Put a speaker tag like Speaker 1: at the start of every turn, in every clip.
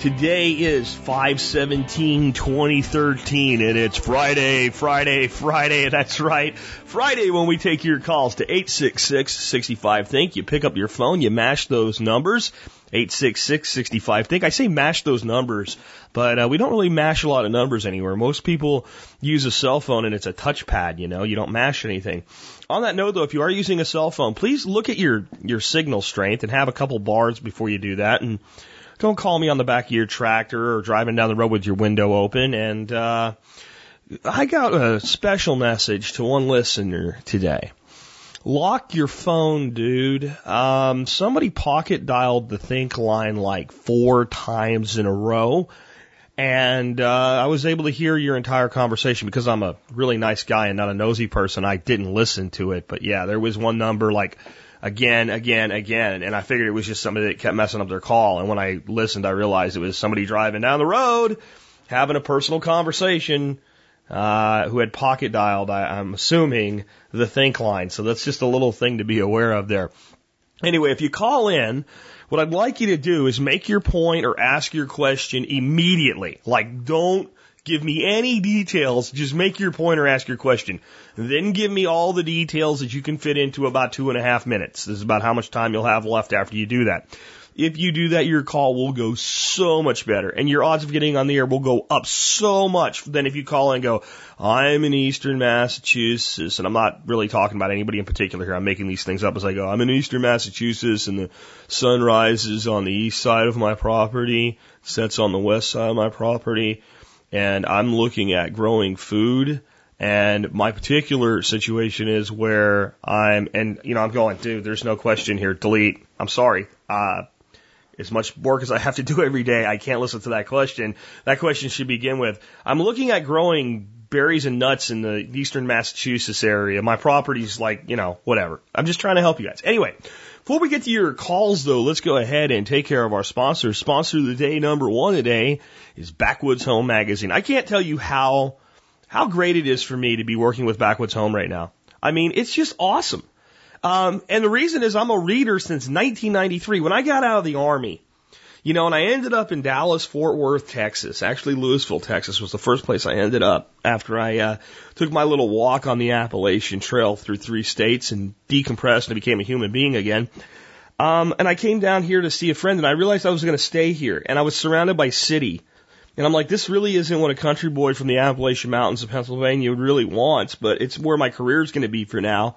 Speaker 1: Today is 517 2013 and it's Friday, Friday, Friday. That's right. Friday when we take your calls to 866 65 Think. You pick up your phone, you mash those numbers. 866 65 Think. I say mash those numbers, but uh, we don't really mash a lot of numbers anywhere. Most people use a cell phone and it's a touchpad, you know, you don't mash anything. On that note though, if you are using a cell phone, please look at your, your signal strength and have a couple bars before you do that. And don't call me on the back of your tractor or driving down the road with your window open. And uh, I got a special message to one listener today. Lock your phone, dude. Um, somebody pocket dialed the think line like four times in a row. And uh, I was able to hear your entire conversation because I'm a really nice guy and not a nosy person. I didn't listen to it, but yeah, there was one number like again, again, again, and I figured it was just somebody that kept messing up their call. And when I listened, I realized it was somebody driving down the road, having a personal conversation, uh, who had pocket dialed. I, I'm assuming the think line. So that's just a little thing to be aware of there. Anyway, if you call in, what I'd like you to do is make your point or ask your question immediately. Like, don't give me any details. Just make your point or ask your question. Then give me all the details that you can fit into about two and a half minutes. This is about how much time you'll have left after you do that. If you do that, your call will go so much better and your odds of getting on the air will go up so much than if you call and go, I'm in Eastern Massachusetts and I'm not really talking about anybody in particular here. I'm making these things up as I go. I'm in Eastern Massachusetts and the sun rises on the east side of my property, sets on the west side of my property and I'm looking at growing food. And my particular situation is where I'm, and you know, I'm going, dude, there's no question here. Delete. I'm sorry. Uh, as much work as I have to do every day, I can't listen to that question. That question should begin with, I'm looking at growing berries and nuts in the eastern Massachusetts area. My property's like, you know, whatever. I'm just trying to help you guys. Anyway, before we get to your calls though, let's go ahead and take care of our sponsors. Sponsor of the day number one today is Backwoods Home Magazine. I can't tell you how, how great it is for me to be working with Backwoods Home right now. I mean, it's just awesome. Um, and the reason is I'm a reader since 1993. When I got out of the army, you know, and I ended up in Dallas, Fort Worth, Texas. Actually, Lewisville, Texas was the first place I ended up after I uh, took my little walk on the Appalachian Trail through three states and decompressed and became a human being again. Um, and I came down here to see a friend, and I realized I was going to stay here, and I was surrounded by city. And I'm like, this really isn't what a country boy from the Appalachian Mountains of Pennsylvania really wants, but it's where my career is going to be for now.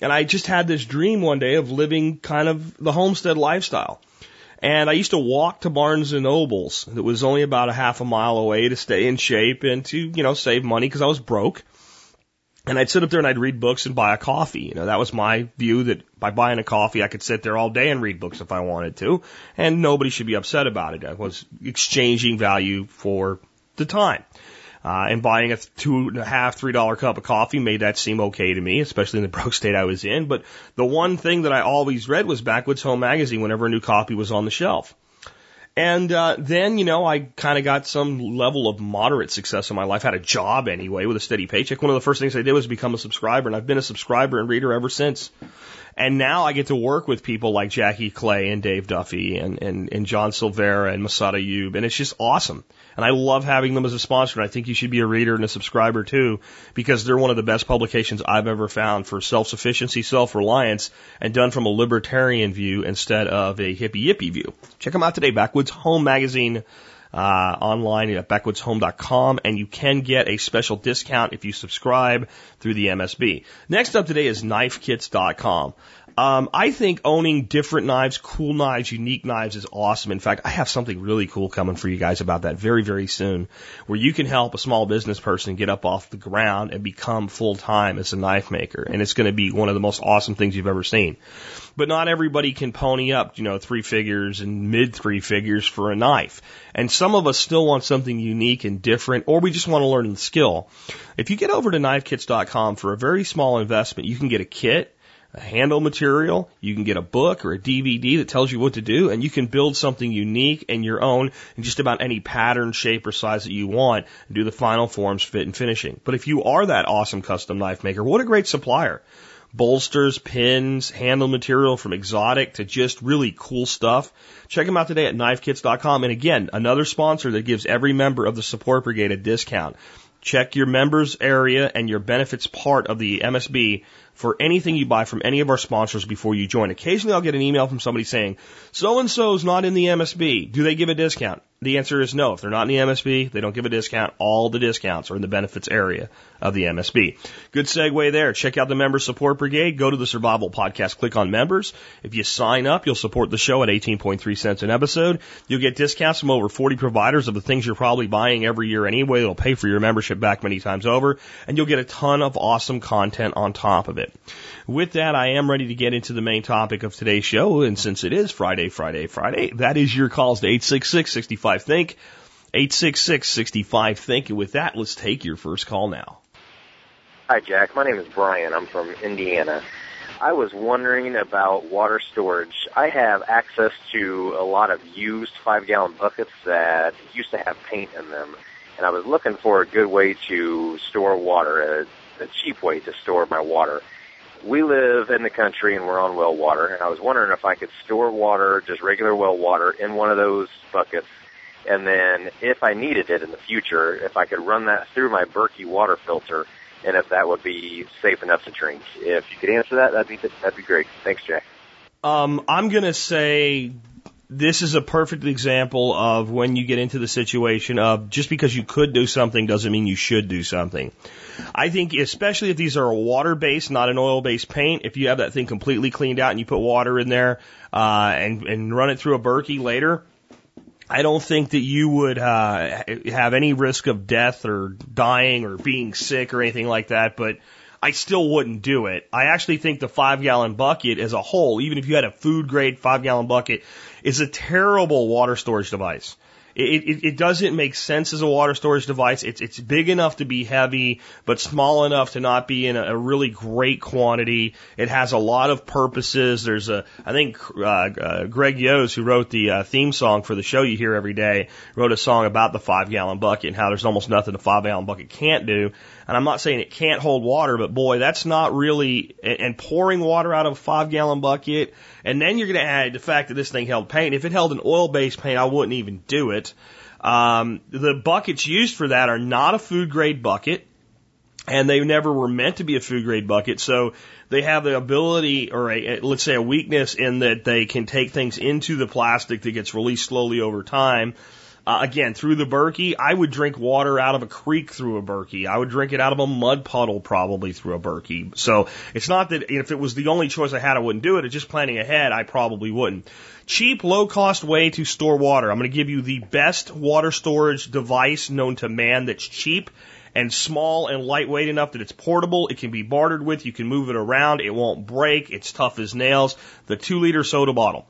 Speaker 1: And I just had this dream one day of living kind of the homestead lifestyle. And I used to walk to Barnes and Nobles that was only about a half a mile away to stay in shape and to, you know, save money because I was broke. And I'd sit up there and I'd read books and buy a coffee. You know, that was my view that by buying a coffee, I could sit there all day and read books if I wanted to. And nobody should be upset about it. I was exchanging value for the time. Uh, and buying a two and a half, three dollar cup of coffee made that seem okay to me, especially in the broke state I was in. But the one thing that I always read was Backwoods Home Magazine whenever a new copy was on the shelf. And uh, then, you know, I kind of got some level of moderate success in my life. Had a job anyway with a steady paycheck. One of the first things I did was become a subscriber, and I've been a subscriber and reader ever since. And now I get to work with people like Jackie Clay and Dave Duffy and, and, and John Silveira and Massad Ayoob. And it's just awesome. And I love having them as a sponsor. And I think you should be a reader and a subscriber too, because they're one of the best publications I've ever found for self-sufficiency, self-reliance, and done from a libertarian view instead of a hippie yippie view. Check them out today. Backwoods Home Magazine uh, online at backwoodshome.com, and you can get a special discount if you subscribe through the MSB. Next up today is knifekits.com. Um, I think owning different knives, cool knives, unique knives is awesome. In fact, I have something really cool coming for you guys about that very, very soon, where you can help a small business person get up off the ground and become full time as a knife maker. And it's going to be one of the most awesome things you've ever seen. But not everybody can pony up, you know, three figures and mid three figures for a knife. And some of us still want something unique and different, or we just want to learn the skill. If you get over to knifekits.com for a very small investment, you can get a kit, a handle material, you can get a book or a DVD that tells you what to do, and you can build something unique and your own in just about any pattern, shape, or size that you want and do the final forms, fit, and finishing. But if you are that awesome custom knife maker, what a great supplier bolsters, pins, handle material from exotic to just really cool stuff. Check them out today at knifekits.com. And again, another sponsor that gives every member of the support brigade a discount. Check your members area and your benefits part of the MSB for anything you buy from any of our sponsors before you join. Occasionally I'll get an email from somebody saying, so and so's not in the MSB. Do they give a discount? The answer is no. If they're not in the MSB, they don't give a discount. All the discounts are in the benefits area of the MSB. Good segue there. Check out the Member Support Brigade. Go to the Survival Podcast. Click on members. If you sign up, you'll support the show at 18.3 cents an episode. You'll get discounts from over 40 providers of the things you're probably buying every year anyway. It'll pay for your membership back many times over. And you'll get a ton of awesome content on top of it. With that, I am ready to get into the main topic of today's show. And since it is Friday, Friday, Friday, that is your calls to 866 65 Think. 866 65 Think. And with that, let's take your first call now.
Speaker 2: Hi, Jack. My name is Brian. I'm from Indiana. I was wondering about water storage. I have access to a lot of used five gallon buckets that used to have paint in them. And I was looking for a good way to store water, a, a cheap way to store my water we live in the country and we're on well water, and I was wondering if I could store water, just regular well water, in one of those buckets, and then if I needed it in the future, if I could run that through my Berkey water filter, and if that would be safe enough to drink. If you could answer that, that'd be that'd be great. Thanks, Jack.
Speaker 1: Um, I'm gonna say this is a perfect example of when you get into the situation of just because you could do something doesn't mean you should do something. I think especially if these are a water based, not an oil based paint, if you have that thing completely cleaned out and you put water in there uh, and and run it through a Berkey later, I don't think that you would uh, have any risk of death or dying or being sick or anything like that. But I still wouldn't do it. I actually think the five gallon bucket as a whole, even if you had a food grade five gallon bucket, is a terrible water storage device. It, it, it doesn't make sense as a water storage device. It's, it's big enough to be heavy, but small enough to not be in a, a really great quantity. It has a lot of purposes. There's a, I think, uh, uh, Greg Yost, who wrote the uh, theme song for the show you hear every day, wrote a song about the five gallon bucket and how there's almost nothing a five gallon bucket can't do. And I'm not saying it can't hold water, but boy, that's not really, and pouring water out of a five gallon bucket, and then you're going to add the fact that this thing held paint. If it held an oil based paint, I wouldn't even do it. Um, the buckets used for that are not a food grade bucket, and they never were meant to be a food grade bucket. So they have the ability, or a, let's say a weakness, in that they can take things into the plastic that gets released slowly over time uh, again, through the Berkey, I would drink water out of a creek through a Berkey. I would drink it out of a mud puddle probably through a Berkey. So it's not that if it was the only choice I had, I wouldn't do it. It's just planning ahead, I probably wouldn't. Cheap, low cost way to store water. I'm going to give you the best water storage device known to man that's cheap and small and lightweight enough that it's portable. It can be bartered with. You can move it around. It won't break. It's tough as nails. The two liter soda bottle.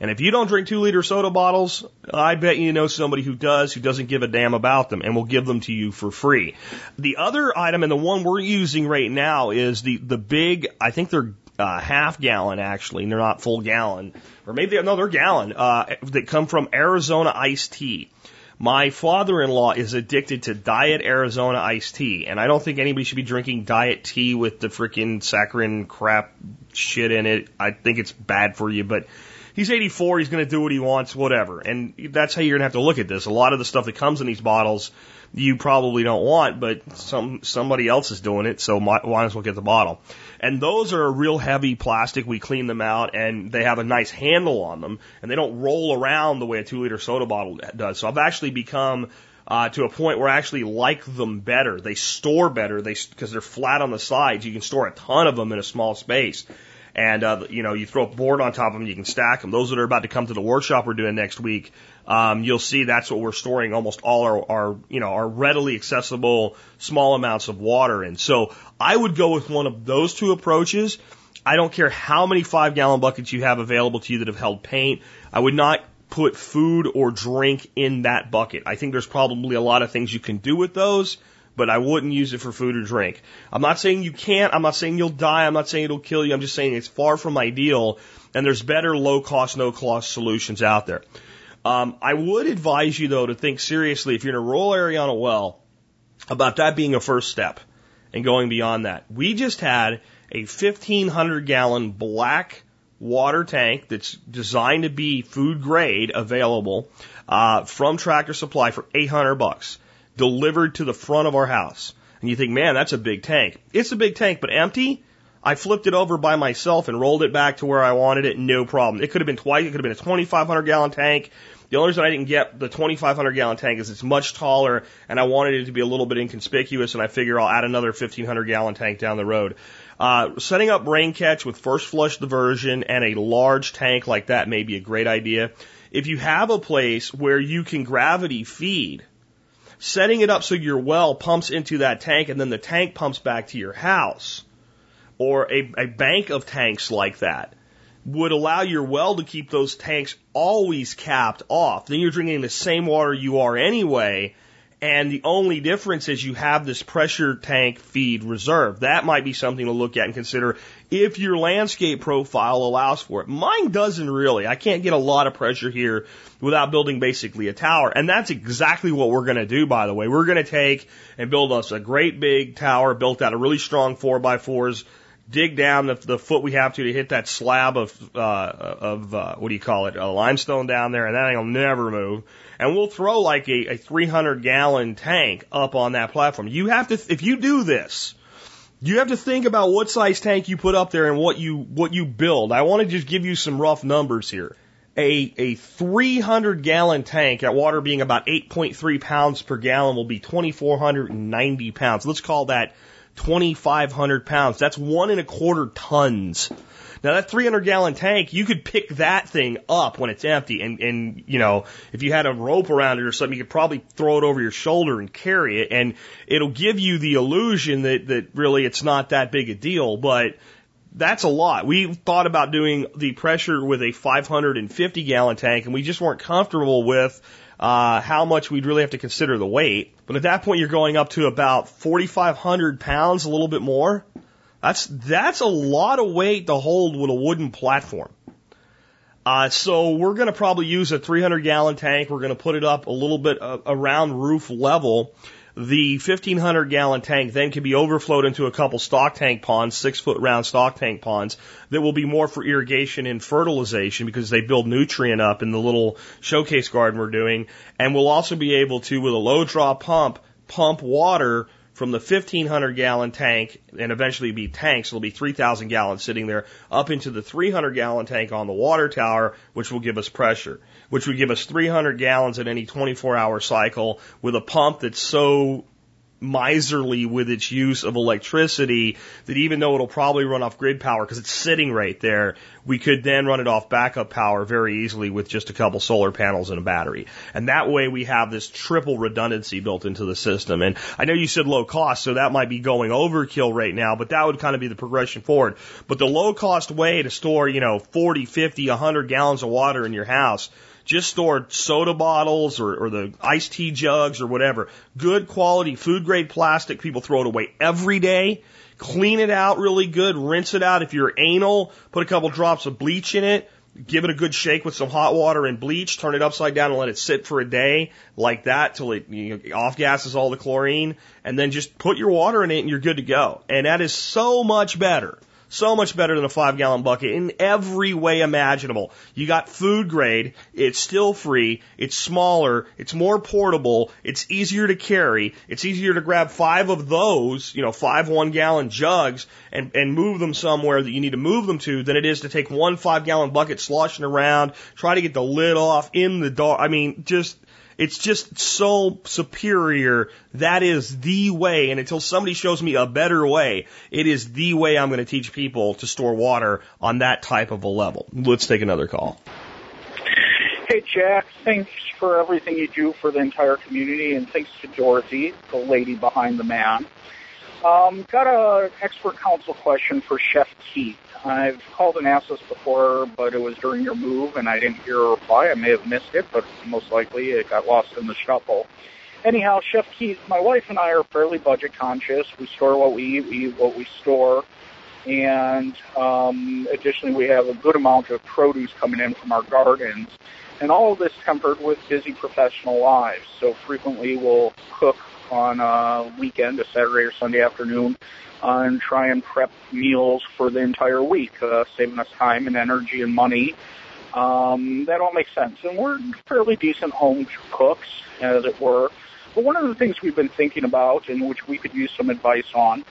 Speaker 1: And if you don't drink two liter soda bottles, I bet you know somebody who does, who doesn't give a damn about them and will give them to you for free. The other item and the one we're using right now is the, the big, I think they're uh, half gallon actually, they're not full gallon, or maybe they're, no, they're gallon, uh, that come from Arizona iced tea. My father-in-law is addicted to diet Arizona iced tea, and I don't think anybody should be drinking diet tea with the freaking saccharin crap shit in it. I think it's bad for you, but he's 84. He's going to do what he wants, whatever. And that's how you're going to have to look at this. A lot of the stuff that comes in these bottles, you probably don't want, but some somebody else is doing it, so might, might as well get the bottle. And those are a real heavy plastic. We clean them out, and they have a nice handle on them, and they don't roll around the way a two liter soda bottle does. So I've actually become uh, to a point where I actually like them better. They store better. They because they're flat on the sides. You can store a ton of them in a small space. And uh, you know you throw a board on top of them, you can stack them. Those that are about to come to the workshop we're doing next week, um, you'll see that's what we're storing almost all our, our you know our readily accessible small amounts of water in. So I would go with one of those two approaches. I don't care how many five gallon buckets you have available to you that have held paint. I would not put food or drink in that bucket. I think there's probably a lot of things you can do with those but I wouldn't use it for food or drink. I'm not saying you can't. I'm not saying you'll die. I'm not saying it'll kill you. I'm just saying it's far from ideal, and there's better low cost, no cost solutions out there. Um, I would advise you though to think seriously if you're in a rural area on a well about that being a first step and going beyond that. We just had a 1500 gallon black water tank that's designed to be food grade available uh, from Tractor Supply for 800 bucks delivered to the front of our house. And you think, man, that's a big tank. It's a big tank, but empty. I flipped it over by myself and rolled it back to where I wanted it, no problem. It could have been twice, it could have been a 2,500 gallon tank. The only reason I didn't get the 2,500 gallon tank is it's much taller and I wanted it to be a little bit inconspicuous and I figure I'll add another 1,500 gallon tank down the road. Uh, setting up rain catch with first flush diversion and a large tank like that may be a great idea. If you have a place where you can gravity feed, setting it up so your well pumps into that tank and then the tank pumps back to your house or a, a bank of tanks like that would allow your well to keep those tanks always capped off. Then you're drinking the same water you are anyway and the only difference is you have this pressure tank feed reserve. That might be something to look at and consider if your landscape profile allows for it. Mine doesn't really. I can't get a lot of pressure here without building basically a tower. And that's exactly what we're going to do, by the way. We're going to take and build us a great big tower built out of really strong four by fours dig down the, the foot we have to to hit that slab of uh, of uh, what do you call it, a limestone down there, and that thing will never move. And we'll throw like a, a 300 gallon tank up on that platform. You have to, if you do this, you have to think about what size tank you put up there and what you what you build. I want to just give you some rough numbers here. A a 300 gallon tank at water being about 8.3 pounds per gallon will be 2,490 pounds. Let's call that 2,500 pounds. That's one and a quarter tons. Now that 300 gallon tank, you could pick that thing up when it's empty and, and, you know, if you had a rope around it or something, you could probably throw it over your shoulder and carry it and it'll give you the illusion that, that really it's not that big a deal, but that's a lot. We thought about doing the pressure with a 550 gallon tank and we just weren't comfortable with uh, how much we'd really have to consider the weight. But at that point, you're going up to about 4,500 pounds, a little bit more. That's that's a lot of weight to hold with a wooden platform. Uh, so we're going to probably use a 300 gallon tank. We're going to put it up a little bit uh, around roof level the 1500 gallon tank then can be overflowed into a couple stock tank ponds, six foot round stock tank ponds that will be more for irrigation and fertilization because they build nutrient up in the little showcase garden we're doing. And we'll also be able to, with a low draw pump, pump water from the 1500 gallon tank and eventually be tanks, it'll be 3000 gallons sitting there up into the 300 gallon tank on the water tower, which will give us pressure, which would give us 300 gallons at any 24 hour cycle with a pump that's so miserly with its use of electricity that even though it'll probably run off grid power because it's sitting right there, we could then run it off backup power very easily with just a couple solar panels and a battery. And that way we have this triple redundancy built into the system. And I know you said low cost, so that might be going overkill right now, but that would kind of be the progression forward. But the low cost way to store, you know, 40, 50, 100 gallons of water in your house just store soda bottles or, or the iced tea jugs or whatever. Good quality food grade plastic. People throw it away every day. Clean it out really good. Rinse it out. If you're anal, put a couple drops of bleach in it. Give it a good shake with some hot water and bleach. Turn it upside down and let it sit for a day like that till it you know, off gases all the chlorine. And then just put your water in it and you're good to go. And that is so much better so much better than a five gallon bucket in every way imaginable. You got food grade. It's still free. It's smaller. It's more portable. It's easier to carry. It's easier to grab five of those, you know, five one gallon jugs and, and move them somewhere that you need to move them to than it is to take one five gallon bucket sloshing around, try to get the lid off in the dark. I mean, just, It's just so superior. That is the way. And until somebody shows me a better way, it is the way I'm going to teach people to store water on that type of a level. Let's take another call.
Speaker 3: Hey, Jack. Thanks for everything you do for the entire community, and thanks to Dorothy, the lady behind the man. Um, got an expert council question for Chef Keith. I've called and asked this before, but it was during your move, and I didn't hear a reply. I may have missed it, but most likely it got lost in the shuffle. Anyhow, Chef Keith, my wife and I are fairly budget conscious. We store what we eat, we eat what we store, and um, additionally, we have a good amount of produce coming in from our gardens. And all of this tempered with busy professional lives. So frequently we'll cook on a weekend, a Saturday or Sunday afternoon, uh, and try and prep meals for the entire week, uh, saving us time and energy and money. Um, that all makes sense. And we're fairly decent home cooks, as it were. But one of the things we've been thinking about, and which we could use some advice on,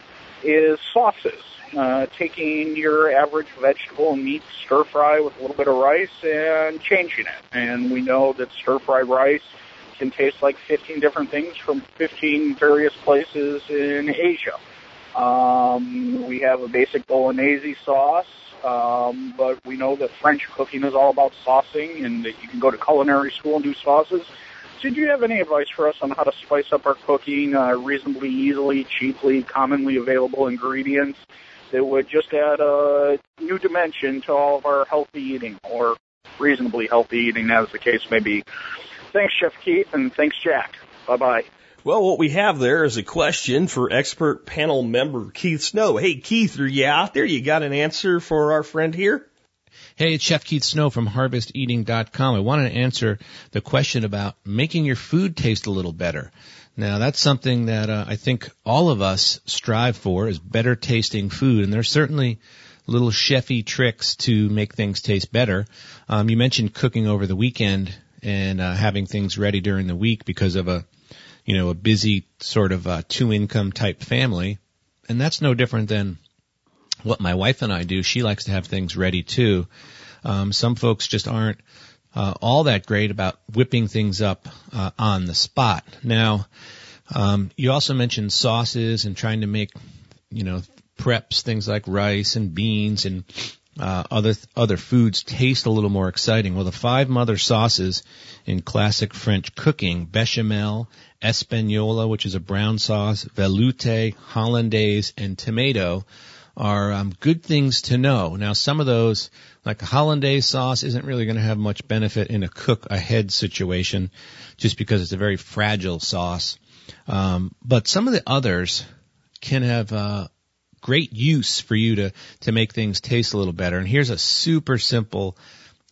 Speaker 3: is sauces. Uh, taking your average vegetable and meat stir fry with a little bit of rice and changing it. And we know that stir fry rice can taste like 15 different things from 15 various places in Asia. Um, we have a basic bolognese sauce, um, but we know that French cooking is all about saucing and that you can go to culinary school and do sauces. So do you have any advice for us on how to spice up our cooking uh, reasonably easily, cheaply, commonly available ingredients that would just add a new dimension to all of our healthy eating or reasonably healthy eating as the case may be? Thanks, Chef Keith, and thanks, Jack. Bye bye.
Speaker 1: Well, what we have there is a question for expert panel member Keith Snow. Hey, Keith, are you out there? You got an answer for our friend here?
Speaker 4: Hey, it's Chef Keith Snow from HarvestEating.com. I wanted to answer the question about making your food taste a little better. Now, that's something that uh, I think all of us strive for is better tasting food, and there's certainly little chefy tricks to make things taste better. Um, you mentioned cooking over the weekend and uh, having things ready during the week because of a you know, a busy sort of uh, two income type family. And that's no different than what my wife and I do. She likes to have things ready too. Um, some folks just aren't uh, all that great about whipping things up uh, on the spot. Now, um, you also mentioned sauces and trying to make, you know, preps, things like rice and beans and uh, other other foods taste a little more exciting. Well, the five mother sauces in classic French cooking: bechamel, Espagnola, which is a brown sauce, velouté, hollandaise, and tomato, are um, good things to know. Now, some of those, like hollandaise sauce, isn't really going to have much benefit in a cook ahead situation, just because it's a very fragile sauce. Um, but some of the others can have uh, great use for you to to make things taste a little better. And here's a super simple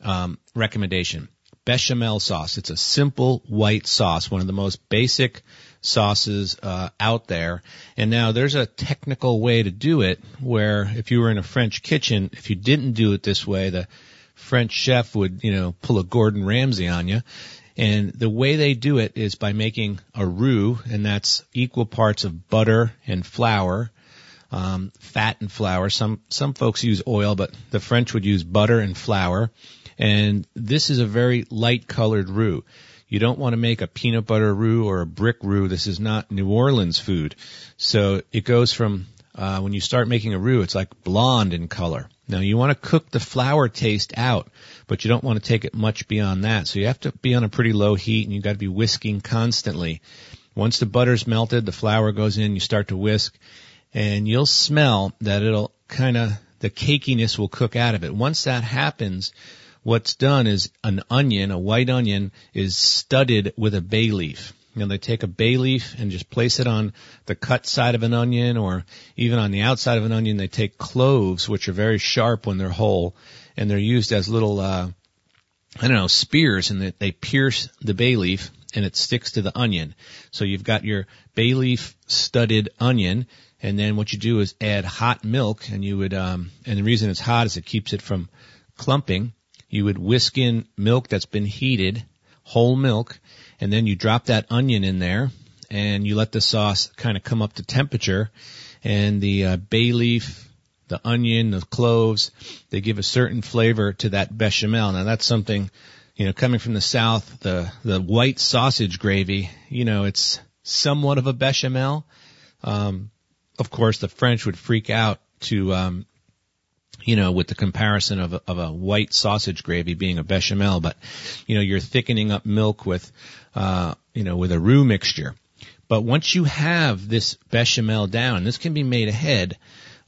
Speaker 4: um, recommendation: bechamel sauce. It's a simple white sauce, one of the most basic sauces uh, out there. And now there's a technical way to do it where if you were in a French kitchen, if you didn't do it this way, the French chef would, you know, pull a Gordon Ramsay on you. And the way they do it is by making a roux, and that's equal parts of butter and flour um, fat and flour. Some some folks use oil, but the French would use butter and flour. And this is a very light colored roux. You don't want to make a peanut butter roux or a brick roux. This is not New Orleans food. So it goes from uh, when you start making a roux, it's like blonde in color. Now you want to cook the flour taste out, but you don't want to take it much beyond that. So you have to be on a pretty low heat and you've got to be whisking constantly. Once the butter's melted, the flour goes in, you start to whisk, and you'll smell that it'll kind of, the cakiness will cook out of it. Once that happens, what's done is an onion, a white onion, is studded with a bay leaf. Know, they take a bay leaf and just place it on the cut side of an onion or even on the outside of an onion. They take cloves, which are very sharp when they're whole, and they're used as little, uh, I don't know, spears and they pierce the bay leaf and it sticks to the onion. So you've got your bay leaf studded onion and then what you do is add hot milk, and you would, um, and the reason it's hot is it keeps it from clumping. You would whisk in milk that's been heated, whole milk, and then you drop that onion in there, and you let the sauce kind of come up to temperature, and the uh, bay leaf, the onion, the cloves, they give a certain flavor to that bechamel. Now that's something you know, coming from the south, the the white sausage gravy, you know, it's somewhat of a bechamel. Um, of course, the French would freak out to, um, you know, with the comparison of a, of a white sausage gravy being a bechamel, but you know, you're thickening up milk with, uh, you know, with a roux mixture. But once you have this bechamel down, this can be made ahead.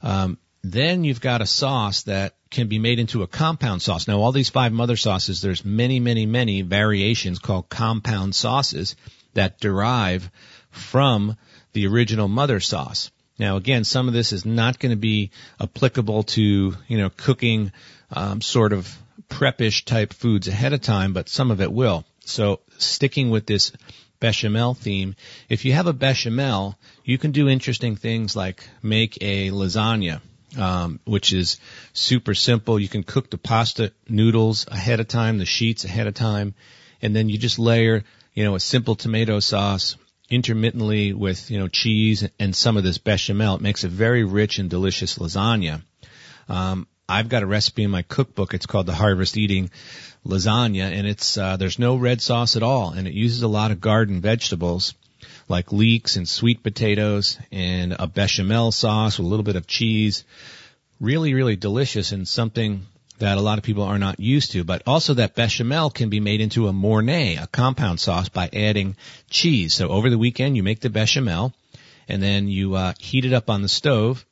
Speaker 4: Um, then you've got a sauce that can be made into a compound sauce. Now, all these five mother sauces, there's many, many, many variations called compound sauces that derive from the original mother sauce. Now, again, some of this is not going to be applicable to, you know, cooking um, sort of prepish type foods ahead of time, but some of it will. So, sticking with this bechamel theme, if you have a bechamel, you can do interesting things like make a lasagna. Um, which is super simple. You can cook the pasta noodles ahead of time, the sheets ahead of time, and then you just layer, you know, a simple tomato sauce intermittently with, you know, cheese and some of this bechamel. It makes a very rich and delicious lasagna. Um, I've got a recipe in my cookbook. It's called the Harvest Eating Lasagna, and it's uh, there's no red sauce at all, and it uses a lot of garden vegetables like leeks and sweet potatoes and a bechamel sauce with a little bit of cheese. Really, really delicious and something that a lot of people are not used to. But also that bechamel can be made into a mornay, a compound sauce by adding cheese. So over the weekend you make the bechamel and then you uh, heat it up on the stove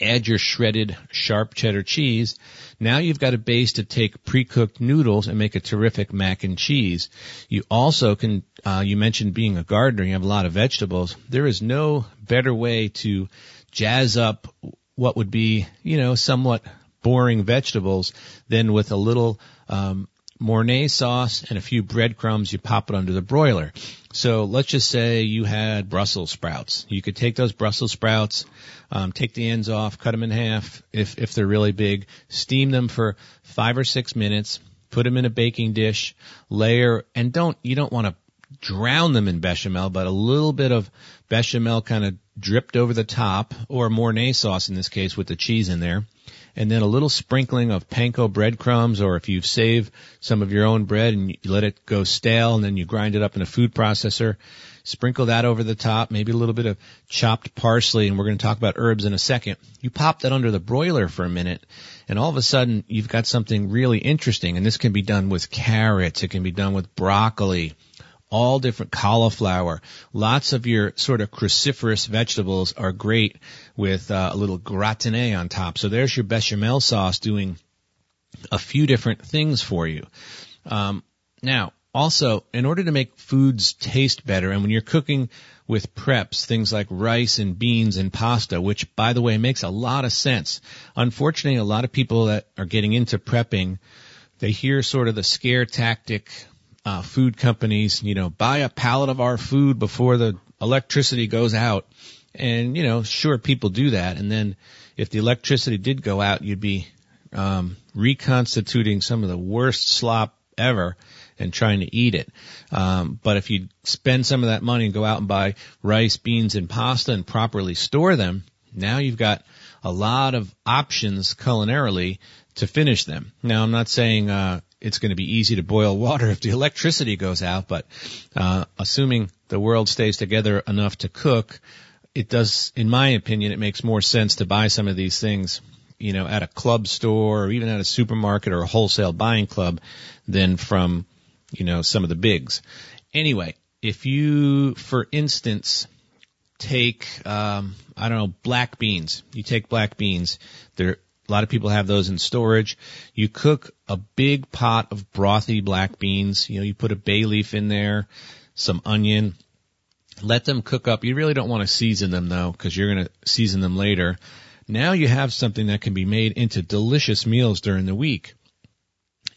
Speaker 4: add your shredded sharp cheddar cheese. Now you've got a base to take pre-cooked noodles and make a terrific mac and cheese. You also can, uh, you mentioned being a gardener, you have a lot of vegetables. There is no better way to jazz up what would be, you know, somewhat boring vegetables then with a little, um, Mornay sauce and a few breadcrumbs, you pop it under the broiler. So let's just say you had Brussels sprouts. You could take those Brussels sprouts, um, take the ends off, cut them in half if if they're really big, steam them for five or six minutes, put them in a baking dish, layer, and don't you don't want to drown them in bechamel, but a little bit of bechamel kind of dripped over the top, or Mornay sauce in this case with the cheese in there and then a little sprinkling of panko breadcrumbs, or if you've saved some of your own bread and you let it go stale and then you grind it up in a food processor, sprinkle that over the top, maybe a little bit of chopped parsley, and we're going to talk about herbs in a second. You pop that under the broiler for a minute, and all of a sudden you've got something really interesting, and this can be done with carrots, it can be done with broccoli, all different cauliflower. Lots of your sort of cruciferous vegetables are great with uh, a little gratiné on top. So there's your bechamel sauce doing a few different things for you. Um, now, also, in order to make foods taste better, and when you're cooking with preps, things like rice and beans and pasta, which by the way makes a lot of sense. Unfortunately, a lot of people that are getting into prepping, they hear sort of the scare tactic uh, food companies, you know, buy a pallet of our food before the electricity goes out. And, you know, sure, people do that. And then if the electricity did go out, you'd be, um, reconstituting some of the worst slop ever and trying to eat it. Um, but if you spend some of that money and go out and buy rice, beans, and pasta and properly store them, now you've got a lot of options culinarily to finish them. Now, I'm not saying uh, it's going to be easy to boil water if the electricity goes out, but uh, assuming the world stays together enough to cook, it does, in my opinion, it makes more sense to buy some of these things, you know, at a club store or even at a supermarket or a wholesale buying club than from, you know, some of the bigs. Anyway, if you, for instance, take, um, I don't know, black beans. You take black beans. They're a lot of people have those in storage. You cook a big pot of brothy black beans. You know, you put a bay leaf in there, some onion. Let them cook up. You really don't want to season them though, because you're going to season them later. Now you have something that can be made into delicious meals during the week.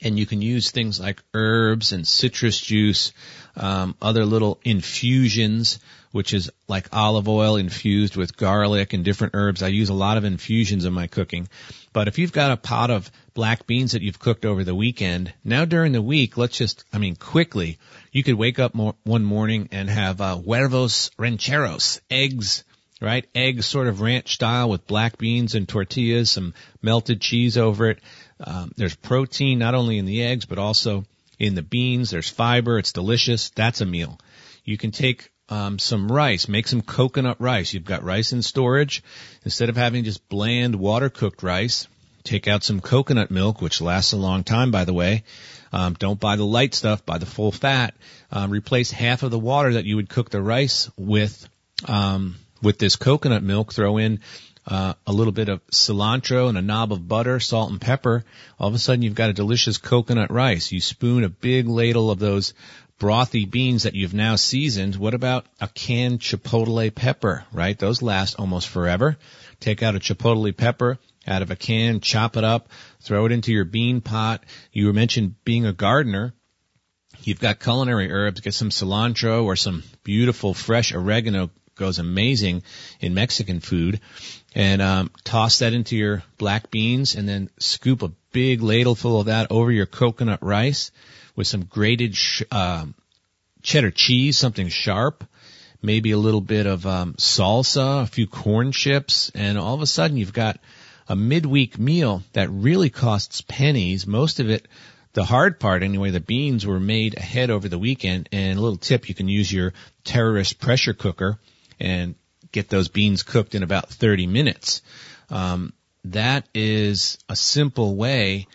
Speaker 4: And you can use things like herbs and citrus juice, um, other little infusions which is like olive oil infused with garlic and different herbs. I use a lot of infusions in my cooking. But if you've got a pot of black beans that you've cooked over the weekend, now during the week, let's just, I mean, quickly, you could wake up more, one morning and have uh, huevos rancheros, eggs, right? Eggs sort of ranch style with black beans and tortillas, some melted cheese over it. Um, there's protein not only in the eggs, but also in the beans. There's fiber. It's delicious. That's a meal. You can take um, some rice, make some coconut rice. You've got rice in storage. Instead of having just bland water cooked rice, take out some coconut milk, which lasts a long time, by the way. Um, don't buy the light stuff, buy the full fat. Um, replace half of the water that you would cook the rice with um, with this coconut milk. Throw in uh, a little bit of cilantro and a knob of butter, salt and pepper. All of a sudden, you've got a delicious coconut rice. You spoon a big ladle of those brothy beans that you've now seasoned. What about a canned chipotle pepper, right? Those last almost forever. Take out a chipotle pepper out of a can, chop it up, throw it into your bean pot. You mentioned being a gardener. You've got culinary herbs, get some cilantro or some beautiful fresh oregano goes amazing in Mexican food. And um, toss that into your black beans and then scoop a big ladle full of that over your coconut rice with some grated sh- uh, cheddar cheese, something sharp, maybe a little bit of um, salsa, a few corn chips, and all of a sudden you've got a midweek meal that really costs pennies. Most of it, the hard part anyway, the beans were made ahead over the weekend. And a little tip, you can use your terrorist pressure cooker and get those beans cooked in about 30 minutes. Um, that is a simple way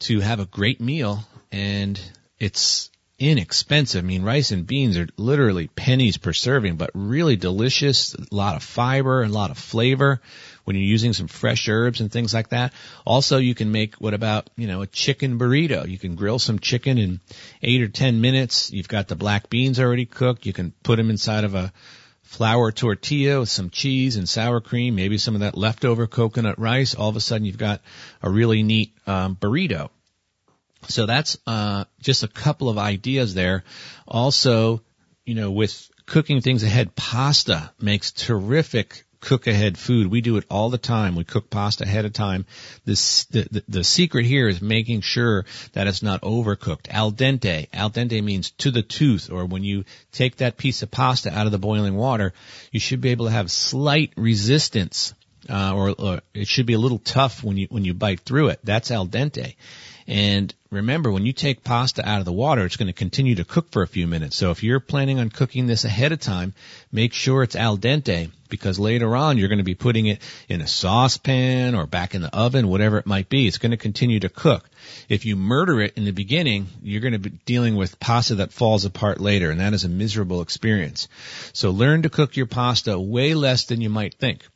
Speaker 4: to have a great meal and it's inexpensive. I mean, rice and beans are literally pennies per serving, but really delicious. A lot of fiber and a lot of flavor when you're using some fresh herbs and things like that. Also, you can make what about, you know, a chicken burrito. You can grill some chicken in eight or ten minutes. You've got the black beans already cooked. You can put them inside of a flour tortilla with some cheese and sour cream, maybe some of that leftover coconut rice. All of a sudden, you've got a really neat um, burrito. So that's uh, just a couple of ideas there. Also, you know, with cooking things ahead, pasta makes terrific cook ahead food. We do it all the time. We cook pasta ahead of time. This, the, the, the secret here is making sure that it's not overcooked. Al dente. Al dente means to the tooth, or when you take that piece of pasta out of the boiling water, you should be able to have slight resistance, uh, or, or it should be a little tough when you when you bite through it. That's al dente. And remember, when you take pasta out of the water, it's going to continue to cook for a few minutes. So if you're planning on cooking this ahead of time, make sure it's al dente because later on you're going to be putting it in a saucepan or back in the oven, whatever it might be. It's going to continue to cook. If you murder it in the beginning, you're going to be dealing with pasta that falls apart later, and that is a miserable experience. So learn to cook your pasta way less than you might think.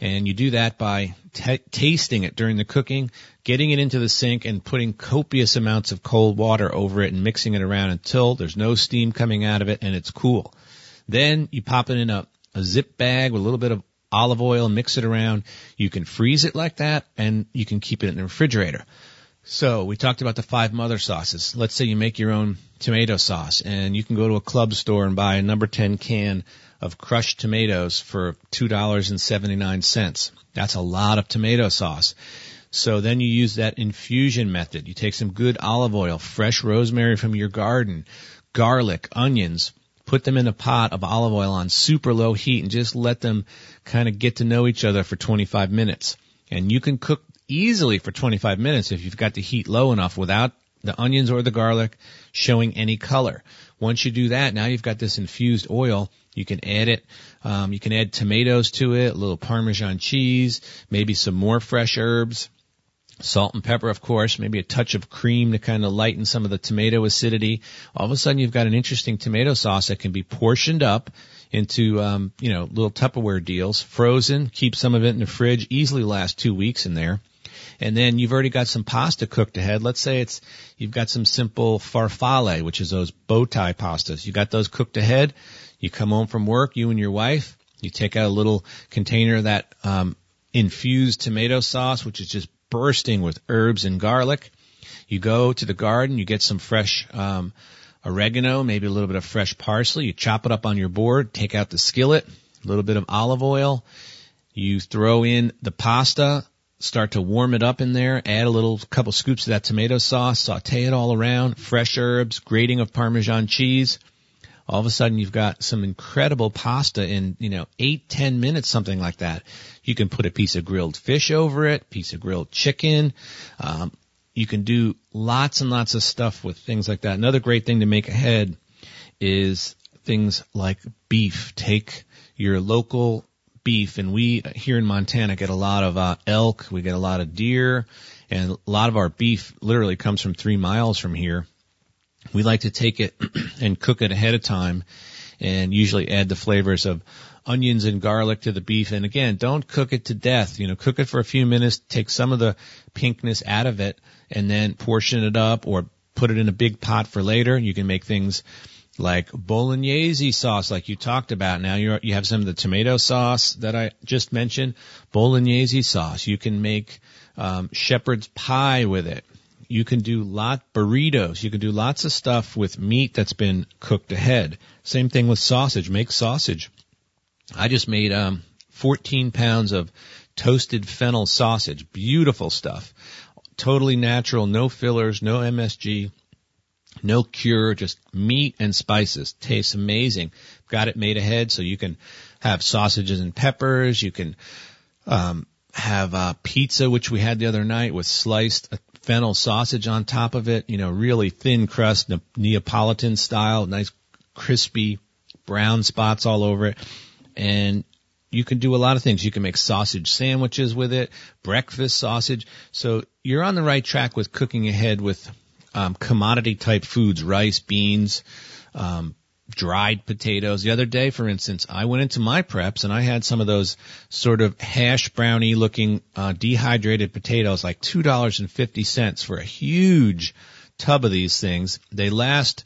Speaker 4: And you do that by t- tasting it during the cooking, getting it into the sink and putting copious amounts of cold water over it and mixing it around until there's no steam coming out of it and it's cool. Then you pop it in a, a zip bag with a little bit of olive oil, mix it around. You can freeze it like that and you can keep it in the refrigerator. So we talked about the five mother sauces. Let's say you make your own tomato sauce and you can go to a club store and buy a number 10 can of crushed tomatoes for $2.79. That's a lot of tomato sauce. So then you use that infusion method. You take some good olive oil, fresh rosemary from your garden, garlic, onions, put them in a pot of olive oil on super low heat and just let them kind of get to know each other for 25 minutes. And you can cook easily for 25 minutes if you've got the heat low enough without the onions or the garlic showing any color. Once you do that, now you've got this infused oil. You can add it. Um, you can add tomatoes to it, a little Parmesan cheese, maybe some more fresh herbs, salt and pepper, of course, maybe a touch of cream to kind of lighten some of the tomato acidity. All of a sudden, you've got an interesting tomato sauce that can be portioned up into um, you know little Tupperware deals, frozen. Keep some of it in the fridge. Easily last two weeks in there and then you've already got some pasta cooked ahead. Let's say it's you've got some simple farfalle, which is those bow tie pastas. You got those cooked ahead. You come home from work, you and your wife. You take out a little container of that um, infused tomato sauce, which is just bursting with herbs and garlic. You go to the garden, you get some fresh um, oregano, maybe a little bit of fresh parsley. You chop it up on your board, take out the skillet, a little bit of olive oil. You throw in the pasta, start to warm it up in there, add a little couple scoops of that tomato sauce, saute it all around, fresh herbs, grating of Parmesan cheese. All of a sudden you've got some incredible pasta in, you know, eight, ten minutes, something like that. You can put a piece of grilled fish over it, piece of grilled chicken, um, you can do lots and lots of stuff with things like that. Another great thing to make ahead is things like beef. Take your local beef, and we here in Montana get a lot of uh, elk, we get a lot of deer, and a lot of our beef literally comes from three miles from here. We like to take it and cook it ahead of time, and usually add the flavors of onions and garlic to the beef. And again, don't cook it to death. You know, cook it for a few minutes, take some of the pinkness out of it, and then portion it up or put it in a big pot for later. You can make things like bolognese sauce, like you talked about. Now you you have some of the tomato sauce that I just mentioned. Bolognese sauce. You can make um, shepherd's pie with it. You can do lot burritos. You can do lots of stuff with meat that's been cooked ahead. Same thing with sausage. Make sausage. I just made um, 14 pounds of toasted fennel sausage. Beautiful stuff. Totally natural, no fillers, no MSG, no cure, just meat and spices. Tastes amazing. Got it made ahead so you can have sausages and peppers. You can um, have uh, pizza, which we had the other night with sliced fennel sausage on top of it. You know, really thin crust, ne- Neapolitan style, nice crispy brown spots all over it and you can do a lot of things. You can make sausage sandwiches with it, breakfast sausage. So you're on the right track with cooking ahead with um, commodity type foods, rice, beans, um, dried potatoes. The other day, for instance, I went into my preps and I had some of those sort of hash brownie looking uh, dehydrated potatoes, like two dollars and fifty cents for a huge tub of these things. They last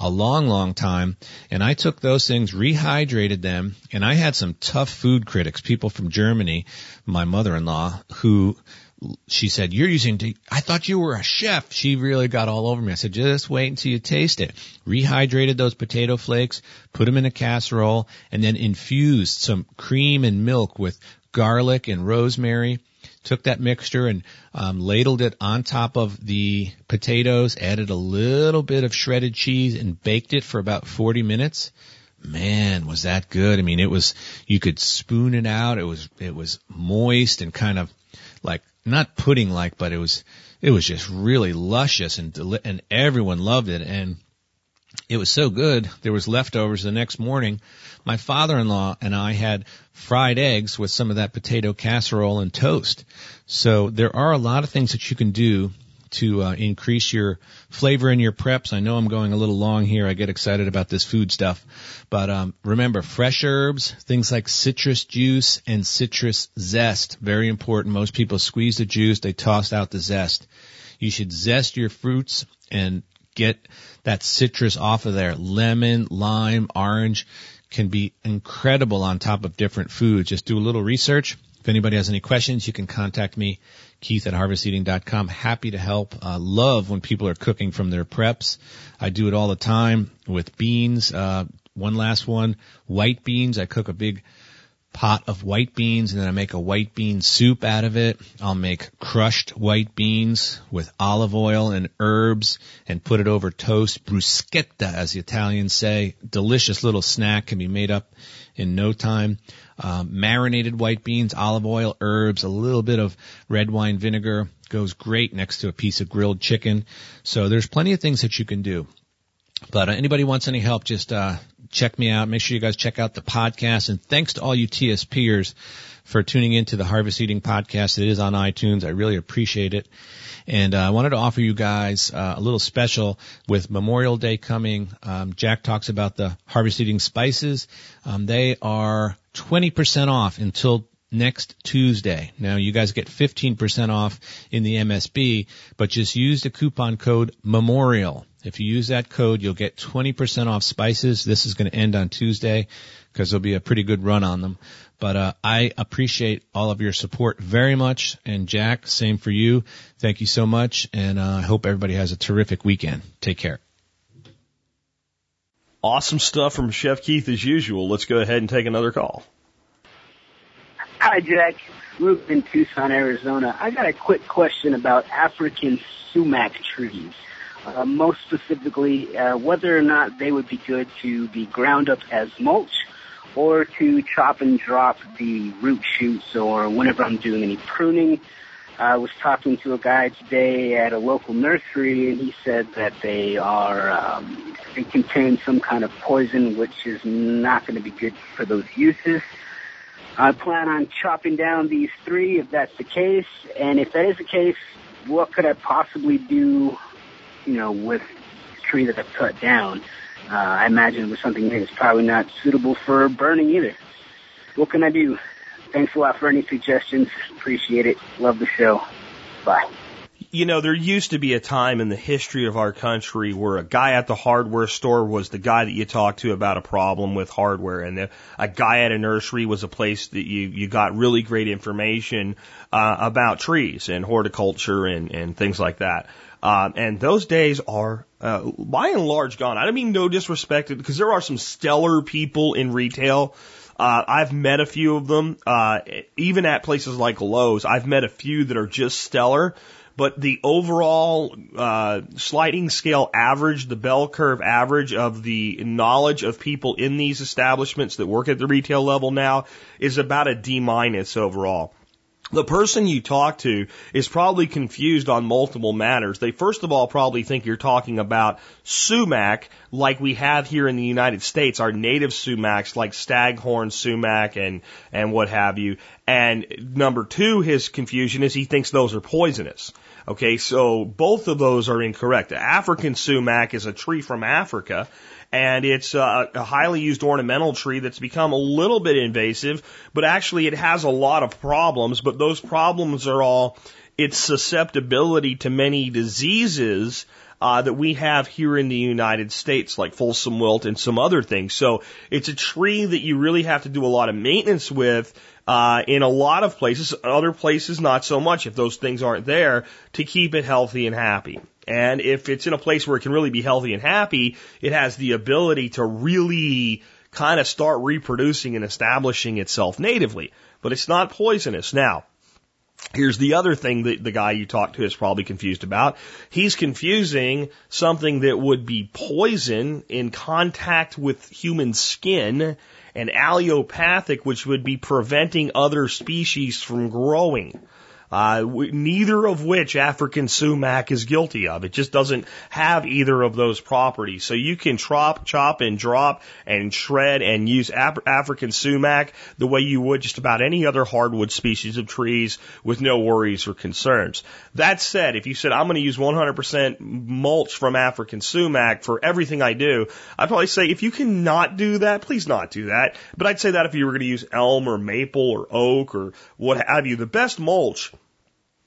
Speaker 4: a long, long time. And I took those things, rehydrated them, and I had some tough food critics, people from Germany, my mother-in-law, who she said, you're using, de- I thought you were a chef. She really got all over me. I said, just wait until you taste it. Rehydrated those potato flakes, put them in a casserole, and then infused some cream and milk with garlic and rosemary took that mixture and um, ladled it on top of the potatoes, added a little bit of shredded cheese, and baked it for about 40 minutes. Man, was that good? I mean, it was. You could spoon it out. It was it was moist and kind of like not pudding like, but it was it was just really luscious and deli- and everyone loved it and it was so good. There was leftovers the next morning. My father-in-law and I had fried eggs with some of that potato casserole and toast. So there are a lot of things that you can do to uh, increase your flavor in your preps. I know I'm going a little long here. I get excited about this food stuff, but um, remember fresh herbs, things like citrus juice and citrus zest, very important. Most people squeeze the juice, they toss out the zest. You should zest your fruits and get that citrus off of there. Lemon, lime, orange can be incredible on top of different foods. Just do a little research. If anybody has any questions, you can contact me, Keith at harvesteating.com. Happy to help. Uh, love when people are cooking from their preps. I do it all the time with beans. Uh, one last one, white beans. I cook a big pot of white beans and then I make a white bean soup out of it. I'll make crushed white beans with olive oil and herbs and put it over toast. Bruschetta, as the Italians say. Delicious little snack can be made up in no time. Um, marinated white beans, olive oil, herbs, a little bit of red wine vinegar goes great next to a piece of grilled chicken. So there's plenty of things that you can do. But uh, anybody wants any help, just uh, check me out. Make sure you guys check out the podcast. And thanks to all you TSPers for tuning into the Harvest Eating podcast. It is on iTunes. I really appreciate it. And uh, I wanted to offer you guys uh, a little special with Memorial Day coming. Um, Jack talks about the Harvest Eating spices. Um, they are 20% off until next Tuesday. Now you guys get 15% off in the MSB, but just use the coupon code MEMORIAL. If you use that code, you'll get 20% off spices. This is going to end on Tuesday because there'll be a pretty good run on them. But uh, I appreciate all of your support very much. And Jack, same for you. Thank you so much. And uh, I hope everybody has a terrific weekend. Take care.
Speaker 1: Awesome stuff from Chef Keith as usual. Let's go ahead and take another call.
Speaker 5: Hi, Jack. Luke in Tucson, Arizona. I got a quick question about African sumac trees uh, most specifically uh, whether or not they would be good to be ground up as mulch or to chop and drop the root shoots or whenever I'm doing any pruning. I was talking to a guy today at a local nursery, and he said that they are um, they contain some kind of poison, which is not going to be good for those uses. I plan on chopping down these three if that's the case, and if that is the case, what could I possibly do, you know, with the tree that I've cut down? Uh, I imagine it was something that's probably not suitable for burning either. What can I do? Thanks a lot for any suggestions. Appreciate it. Love the show. Bye.
Speaker 1: You know, there used to be a time in the history of our country where a guy at the hardware store was the guy that you talked to about a problem with hardware, and the, a guy at a nursery was a place that you you got really great information uh, about trees and horticulture and and things like that. Um, and those days are, uh, by and large, gone. I don't mean no disrespect, because there are some stellar people in retail. Uh, I've met a few of them, uh, even at places like Lowe's. I've met a few that are just stellar. But the overall uh, sliding scale average, the bell curve average of the knowledge of people in these establishments that work at the retail level now is about a D minus overall. The person you talk to is probably confused on multiple matters. They first of all probably think you're talking about sumac like we have here in the United States, our native sumacs like staghorn sumac and, and what have you. And number two, his confusion is he thinks those are poisonous. Okay, so both of those are incorrect. African sumac is a tree from Africa and it's a, a highly used ornamental tree that's become a little bit invasive, but actually it has a lot of problems, but those problems are all its susceptibility to many diseases uh, that we have here in the United States, like Folsom wilt and some other things. So it's a tree that you really have to do a lot of maintenance with uh, in a lot of places. Other places, not so much if those things aren't there to keep it healthy and happy. And if it's in a place where it can really be healthy and happy, it has the ability to really kind of start reproducing and establishing itself natively. But it's not poisonous. Now, Here's the other thing that the guy you talked to is probably confused about. He's confusing something that would be poison in contact with human skin and allelopathic, which would be preventing other species from growing. Uh, neither of which African sumac is guilty of. It just doesn't have either of those properties. So you can chop, chop and drop and shred and use Af- African sumac the way you would just about any other hardwood species of trees with no worries or concerns. That said, if you said I'm going to use 100% mulch from African sumac for everything I do, I'd probably say if you cannot do that, please not do that. But I'd say that if you were going to use elm or maple or oak or what have you, the best mulch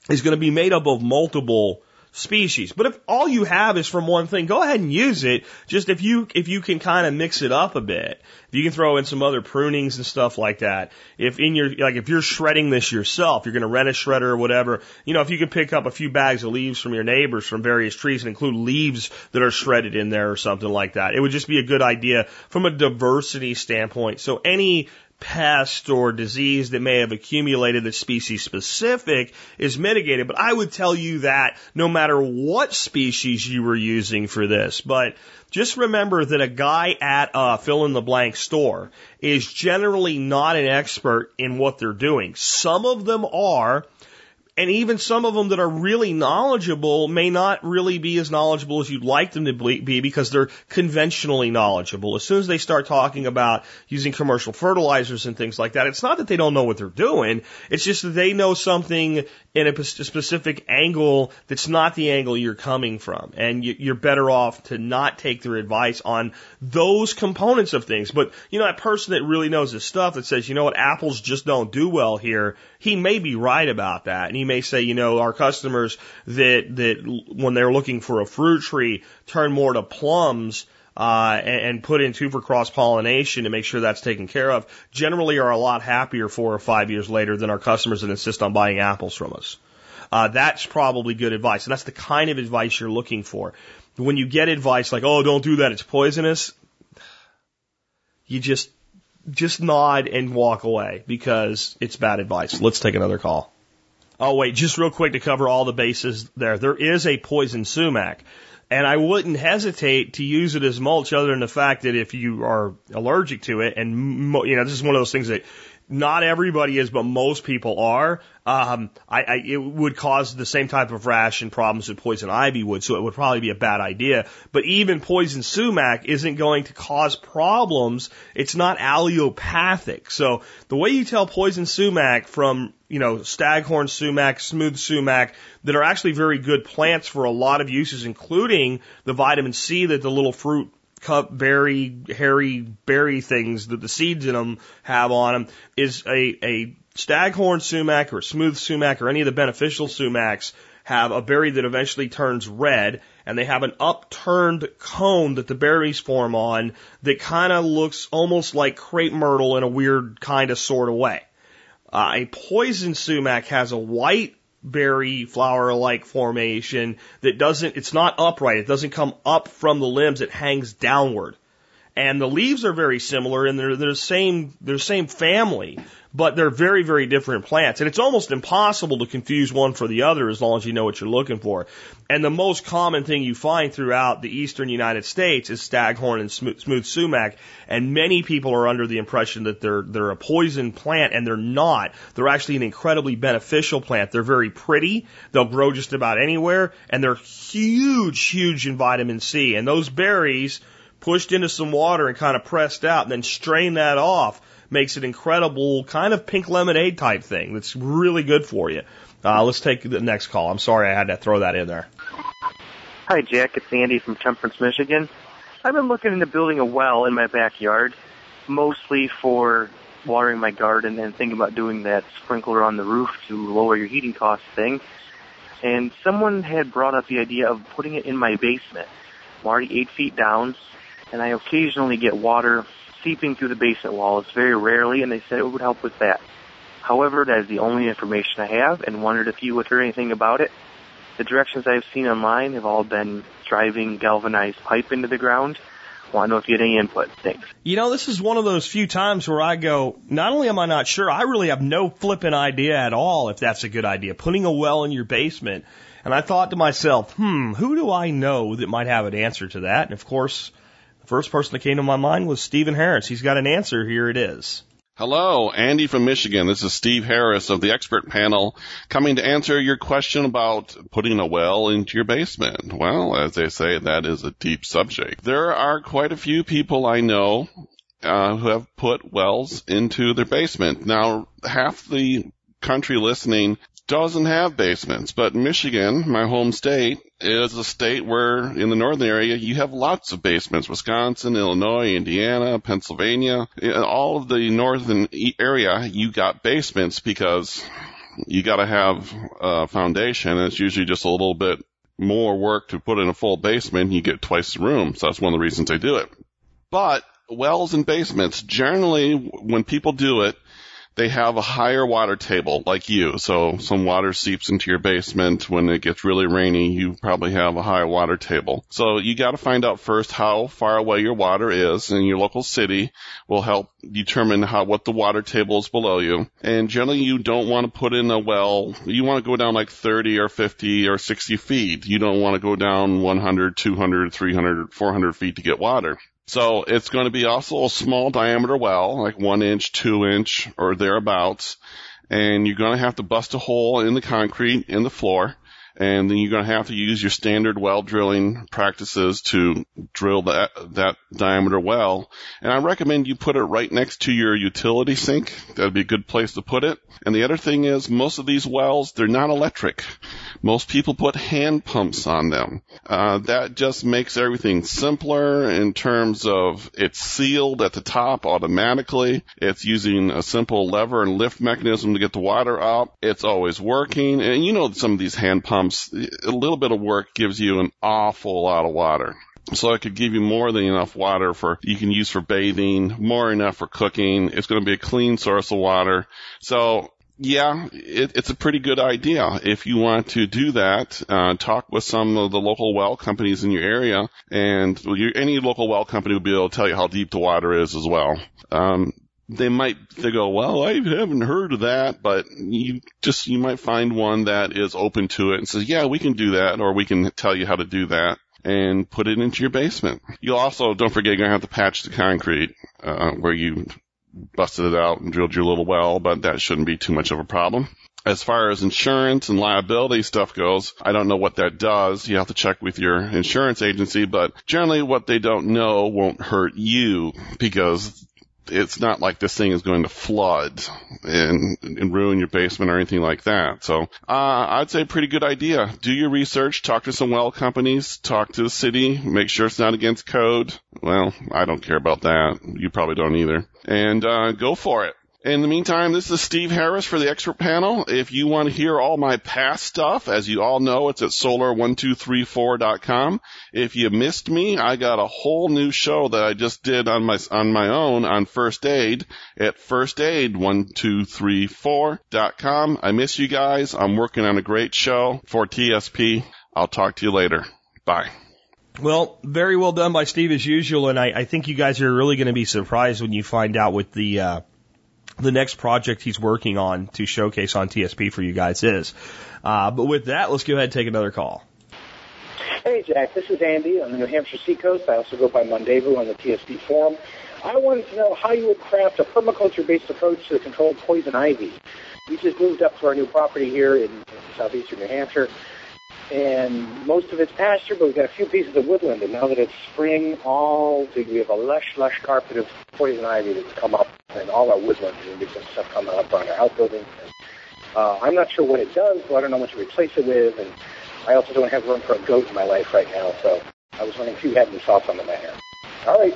Speaker 1: is going to be made up of multiple species. But if all you have is from one thing, go ahead and use it. Just if you if you can kind of mix it up a bit, if you can throw in some other prunings and stuff like that. If in your like if you're shredding this yourself, you're going to rent a shredder or whatever. You know, if you can pick up a few bags of leaves from your neighbors from various trees and include leaves that are shredded in there or something like that, it would just be a good idea from a diversity standpoint. So any pest or disease that may have accumulated that's species specific is mitigated. But I would tell you that no matter what species you were using for this, but just remember that a guy at a fill in the blank store is generally not an expert in what they're doing. Some of them are, and even some of them that are really knowledgeable may not really be as knowledgeable as you'd like them to be because they're conventionally knowledgeable. As soon as they start talking about using commercial fertilizers and things like that, it's not that they don't know what they're doing. It's just that they know something in a specific angle that's not the angle you're coming from. And you're better off to not take their advice on those components of things. But, you know, that person that really knows his stuff that says, you know what, apples just don't do well here, he may be right about that. And he may say, you know, our customers that, that when they're looking for a fruit tree turn more to plums, uh, and, and put in two for cross pollination to make sure that's taken care of, generally are a lot happier four or five years later than our customers that insist on buying apples from us. Uh, that's probably good advice, and that's the kind of advice you're looking for. When you get advice like, "Oh, don't do that; it's poisonous," you just just nod and walk away because it's bad advice. Let's take another call. Oh wait, just real quick to cover all the bases there. There is a poison sumac. And I wouldn't hesitate to use it as mulch other than the fact that if you are allergic to it and, you know, this is one of those things that not everybody is, but most people are, um, I, I, it would cause the same type of rash and problems that poison ivy would, so it would probably be a bad idea. But even poison sumac isn't going to cause problems. It's not allelopathic. So the way you tell poison sumac from, you know, staghorn sumac, smooth sumac, that are actually very good plants for a lot of uses, including the vitamin C that the little fruit cup berry, hairy berry things that the seeds in them have on them is a, a staghorn sumac or smooth sumac or any of the beneficial sumacs have a berry that eventually turns red and they have an upturned cone that the berries form on that kind of looks almost like crepe myrtle in a weird kind of sort of way. Uh, a poison sumac has a white berry flower like formation that doesn't, it's not upright. It doesn't come up from the limbs. It hangs downward. And the leaves are very similar and they're, they're the same, they're the same family, but they're very, very different plants. And it's almost impossible to confuse one for the other as long as you know what you're looking for. And the most common thing you find throughout the eastern United States is staghorn and smooth, smooth sumac. And many people are under the impression that they're, they're a poison plant and they're not. They're actually an incredibly beneficial plant. They're very pretty. They'll grow just about anywhere and they're huge, huge in vitamin C. And those berries, pushed into some water and kind of pressed out and then strain that off makes it incredible kind of pink lemonade type thing that's really good for you. Uh, let's take the next call. I'm sorry I had to throw that in there.
Speaker 2: Hi, Jack. It's Andy from Temperance, Michigan. I've been looking into building a well in my backyard, mostly for watering my garden and thinking about doing that sprinkler on the roof to lower your heating costs thing. And someone had brought up the idea of putting it in my basement. I'm already eight feet down, and I occasionally get water seeping through the basement walls very rarely, and they said it would help with that. However, that is the only information I have, and wondered if you would hear anything about it. The directions I've seen online have all been driving galvanized pipe into the ground. Want to know if you had any input. Thanks.
Speaker 1: You know, this is one of those few times where I go, not only am I not sure, I really have no flipping idea at all if that's a good idea. Putting a well in your basement. And I thought to myself, hmm, who do I know that might have an answer to that? And of course, first person that came to my mind was Stephen Harris. He's got an answer. Here it is.
Speaker 6: Hello, Andy from Michigan. This is Steve Harris of the expert panel coming to answer your question about putting a well into your basement. Well, as they say, that is a deep subject. There are quite a few people I know uh, who have put wells into their basement. Now, half the country listening doesn't have basements, but Michigan, my home state, is a state where in the northern area you have lots of basements. Wisconsin, Illinois, Indiana, Pennsylvania, in all of the northern area you got basements because you got to have a foundation. And it's usually just a little bit more work to put in a full basement. You get twice the room, so that's one of the reasons they do it. But wells and basements, generally, when people do it, they have a higher water table like you. So some water seeps into your basement when it gets really rainy. You probably have a high water table. So you got to find out first how far away your water is and your local city will help determine how, what the water table is below you. And generally you don't want to put in a well. You want to go down like 30 or 50 or 60 feet. You don't want to go down 100, 200, 300, 400 feet to get water. So it's going to be also a small diameter well, like one inch, two inch, or thereabouts. And you're going to have to bust a hole in the concrete in the floor and then you're going to have to use your standard well drilling practices to drill that that diameter well. And I recommend you put it right next to your utility sink. That'd be a good place to put it. And the other thing is, most of these wells they're not electric. Most people put hand pumps on them. Uh, that just makes everything simpler in terms of it's sealed at the top automatically. It's using a simple lever and lift mechanism to get the water up. It's always working. And you know some of these hand pumps pumps, a little bit of work gives you an awful lot of water. So it could give you more than enough water for you can use for bathing, more enough for cooking. It's going to be a clean source of water. So yeah, it, it's a pretty good idea. If you want to do that, uh, talk with some of the local well companies in your area, and any local well company will be able to tell you how deep the water is as well. Um, they might they go, well, I haven't heard of that, but you just you might find one that is open to it and says, yeah, we can do that, or we can tell you how to do that and put it into your basement. You'll also don't forget you're gonna have to patch the concrete uh, where you busted it out and drilled your little well, but that shouldn't be too much of a problem. As far as insurance and liability stuff goes, I don't know what that does. You have to check with your insurance agency, but generally what they don't know won't hurt you because it's not like this thing is going to flood and, and ruin your basement or anything like that. So, uh, I'd say pretty good idea. Do your research, talk to some well companies, talk to the city, make sure it's not against code. Well, I don't care about that. You probably don't either. And, uh, go for it. In the meantime, this is Steve Harris for the expert panel. If you want to hear all my past stuff, as you all know, it's at solar1234.com. If you missed me, I got a whole new show that I just did on my, on my own on first aid at firstaid1234.com. I miss you guys. I'm working on a great show for TSP. I'll talk to you later. Bye.
Speaker 1: Well, very well done by Steve as usual, and I, I think you guys are really going to be surprised when you find out what the uh, the next project he's working on to showcase on TSP for you guys is. Uh, but with that, let's go ahead and take another call.
Speaker 7: Hey, Jack, this is Andy on the New Hampshire Seacoast. I also go by Mondevu on the TSP forum. I wanted to know how you would craft a permaculture-based approach to the control of poison ivy. We just moved up to our new property here in, in southeastern New Hampshire, and most of it's pasture, but we've got a few pieces of woodland. And now that it's spring, all we have a lush, lush carpet of poison ivy that's come up, and all our woodland and some stuff coming up on our outbuildings. Uh, I'm not sure what it does, so I don't know what to replace it with, and I also don't have room for a goat in my life right now. So I was wondering if you had any thoughts on the matter. All right,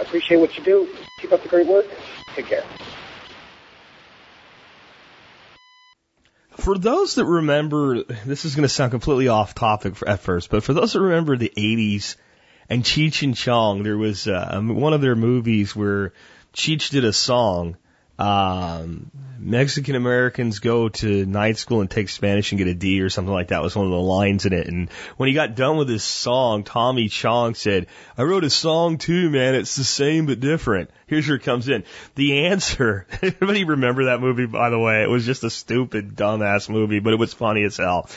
Speaker 7: I appreciate what you do. Keep up the great work. Take care.
Speaker 1: For those that remember, this is going to sound completely off topic for, at first, but for those that remember the 80s and Cheech and Chong, there was uh, one of their movies where Cheech did a song. Um, Mexican Americans go to night school and take Spanish and get a D or something like that was one of the lines in it. And when he got done with his song, Tommy Chong said, I wrote a song too, man. It's the same but different. Here's where it comes in. The answer, Everybody remember that movie, by the way? It was just a stupid, dumbass movie, but it was funny as hell.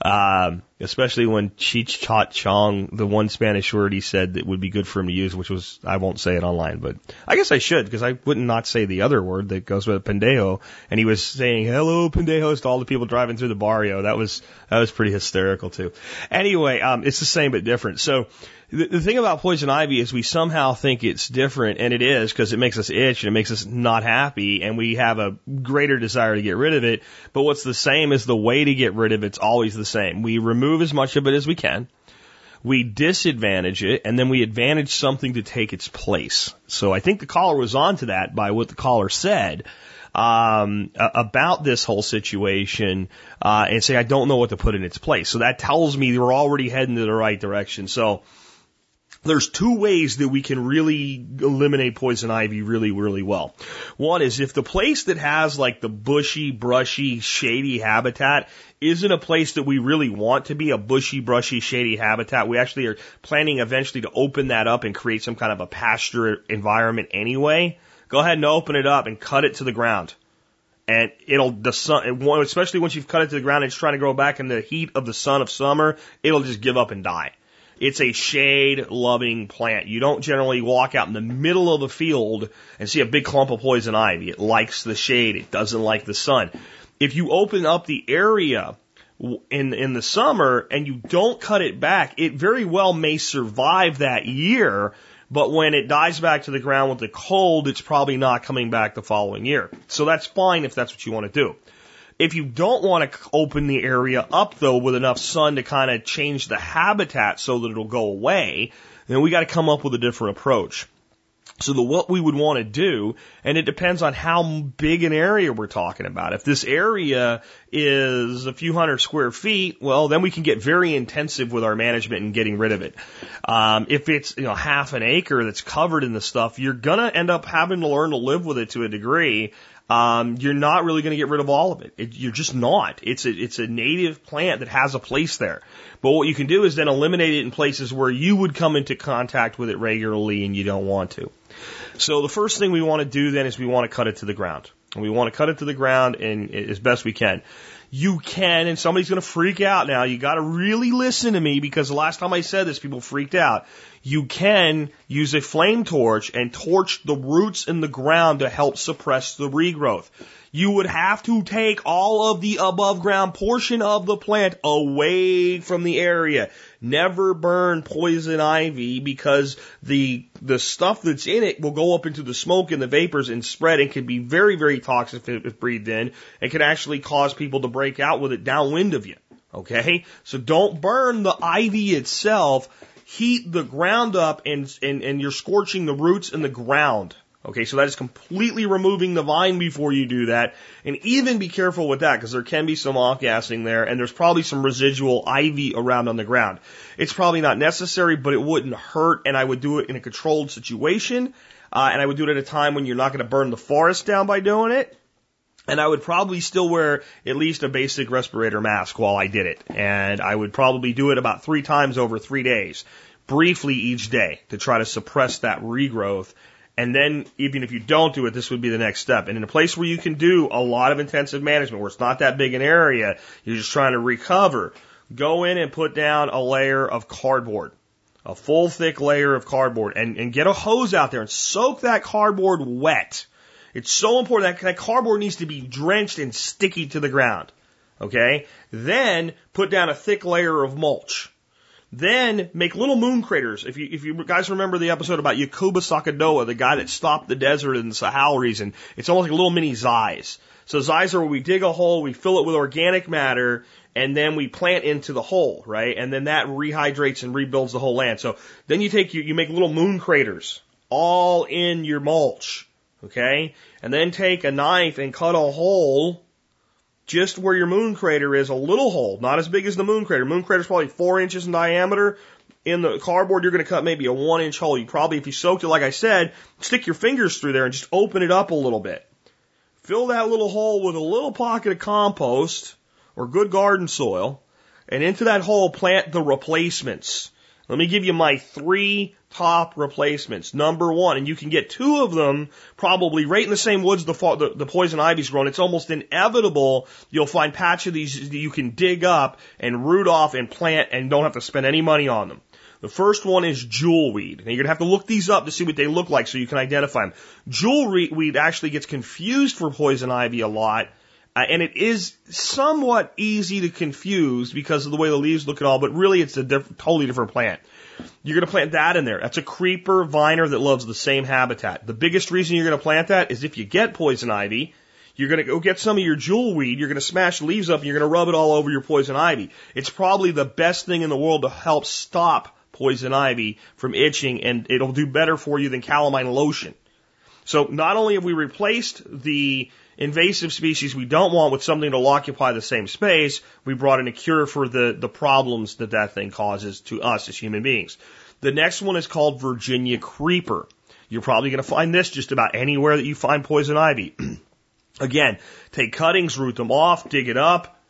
Speaker 1: Um, especially when Cheech Chot Chong the one Spanish word he said that would be good for him to use, which was, I won't say it online, but I guess I should because I wouldn't not say the other word that goes with pendejo. And he was saying, hello, pendejos to all the people driving through the barrio. That was, that was pretty hysterical too. Anyway, um, it's the same but different. So, the, the thing about poison ivy is we somehow think it's different, and it is because it makes us itch and it makes us not happy, and we have a greater desire to get rid of it. But what's the same is the way to get rid of it's always the same. We remove as much of it as we can. We disadvantage it, and then we advantage something to take its place. So I think the caller was onto that by what the caller said um, about this whole situation uh, and say, I don't know what to put in its place. So that tells me we're already heading in the right direction. So there's two ways that we can really eliminate poison ivy really, really well. One is if the place that has like the bushy, brushy, shady habitat isn't a place that we really want to be a bushy, brushy, shady habitat. We actually are planning eventually to open that up and create some kind of a pasture environment anyway. Go ahead and open it up and cut it to the ground. And it'll, the sun, especially once you've cut it to the ground and it's trying to grow back in the heat of the sun of summer, it'll just give up and die. It's a shade loving plant. You don't generally walk out in the middle of the field and see a big clump of poison ivy. It likes the shade. It doesn't like the sun. If you open up the area in in the summer and you don't cut it back, it very well may survive that year, but when it dies back to the ground with the cold, it's probably not coming back the following year. So that's fine if that's what you want to do. If you don't want to open the area up though with enough sun to kind of change the habitat so that it'll go away, then we got to come up with a different approach. So the what we would want to do, and it depends on how big an area we're talking about. If this area is a few hundred square feet, well, then we can get very intensive with our management and getting rid of it. Um, if it's you know half an acre that's covered in the stuff, you're gonna end up having to learn to live with it to a degree um, you're not really going to get rid of all of it. it. You're just not. It's a, it's a native plant that has a place there. But what you can do is then eliminate it in places where you would come into contact with it regularly and you don't want to. So the first thing we want to do then is we want to cut it to the ground. And we want to cut it to the ground and as best we can. you can, and somebody's going to freak out now. You got to really listen to me because the last time I said this, people freaked out. You can use a flame torch and torch the roots in the ground to help suppress the regrowth. You would have to take all of the above ground portion of the plant away from the area. Never burn poison ivy because the the stuff that's in it will go up into the smoke and the vapors and spread and can be very, very toxic if, if breathed in and can actually cause people to break out with it downwind of you. Okay? So don't burn the ivy itself. Heat the ground up and, and, and you're scorching the roots in the ground. Okay, so that is completely removing the vine before you do that. And even be careful with that because there can be some off gassing there and there's probably some residual ivy around on the ground. It's probably not necessary, but it wouldn't hurt and I would do it in a controlled situation. Uh, and I would do it at a time when you're not going to burn the forest down by doing it. And I would probably still wear at least a basic respirator mask while I did it. And I would probably do it about three times over three days, briefly each day to try to suppress that regrowth and then even if you don't do it, this would be the next step. And in a place where you can do a lot of intensive management, where it's not that big an area, you're just trying to recover, go in and put down a layer of cardboard, a full thick layer of cardboard and, and get a hose out there and soak that cardboard wet. It's so important that that cardboard needs to be drenched and sticky to the ground. Okay. Then put down a thick layer of mulch. Then make little moon craters. If you if you guys remember the episode about Yacouba Sawadogo, the guy that stopped the desert in the Sahel region, it's almost like little mini Zais. So Zais are where we dig a hole, we fill it with organic matter, and then we plant into the hole, right? And then that rehydrates and rebuilds the whole land. So then you take you, you make little moon craters all in your mulch, okay? And then take a knife and cut a hole just where your moon crater is, a little hole, not as big as the moon crater. Moon crater is probably four inches in diameter. In the cardboard, you're going to cut maybe a one inch hole. You probably, if you soaked it, like I said, stick your fingers through there and just open it up a little bit. Fill that little hole with a little pocket of compost or good garden soil, and into that hole plant the replacements. Let me give you my three top replacements. Number one, and you can get two of them probably right in the same woods the, the, the poison ivy's grown. It's almost inevitable you'll find patch of these that you can dig up and root off and plant and don't have to spend any money on them. The first one is jewelweed. Now you're gonna have to look these up to see what they look like so you can identify them. Jewelweed actually gets confused for poison ivy a lot. Uh, and it is somewhat easy to confuse because of the way the leaves look and all, but really it's a diff- totally different plant. You're going to plant that in there. That's a creeper viner that loves the same habitat. The biggest reason you're going to plant that is if you get poison ivy, you're going to go get some of your jewelweed, you're going to smash leaves up and you're going to rub it all over your poison ivy. It's probably the best thing in the world to help stop poison ivy from itching and it'll do better for you than calamine lotion. So not only have we replaced the invasive species we don't want with something to occupy the same space, we brought in a cure for the, the problems that that thing causes to us as human beings. The next one is called Virginia creeper. You're probably going to find this just about anywhere that you find poison ivy. Again, take cuttings, root them off, dig it up,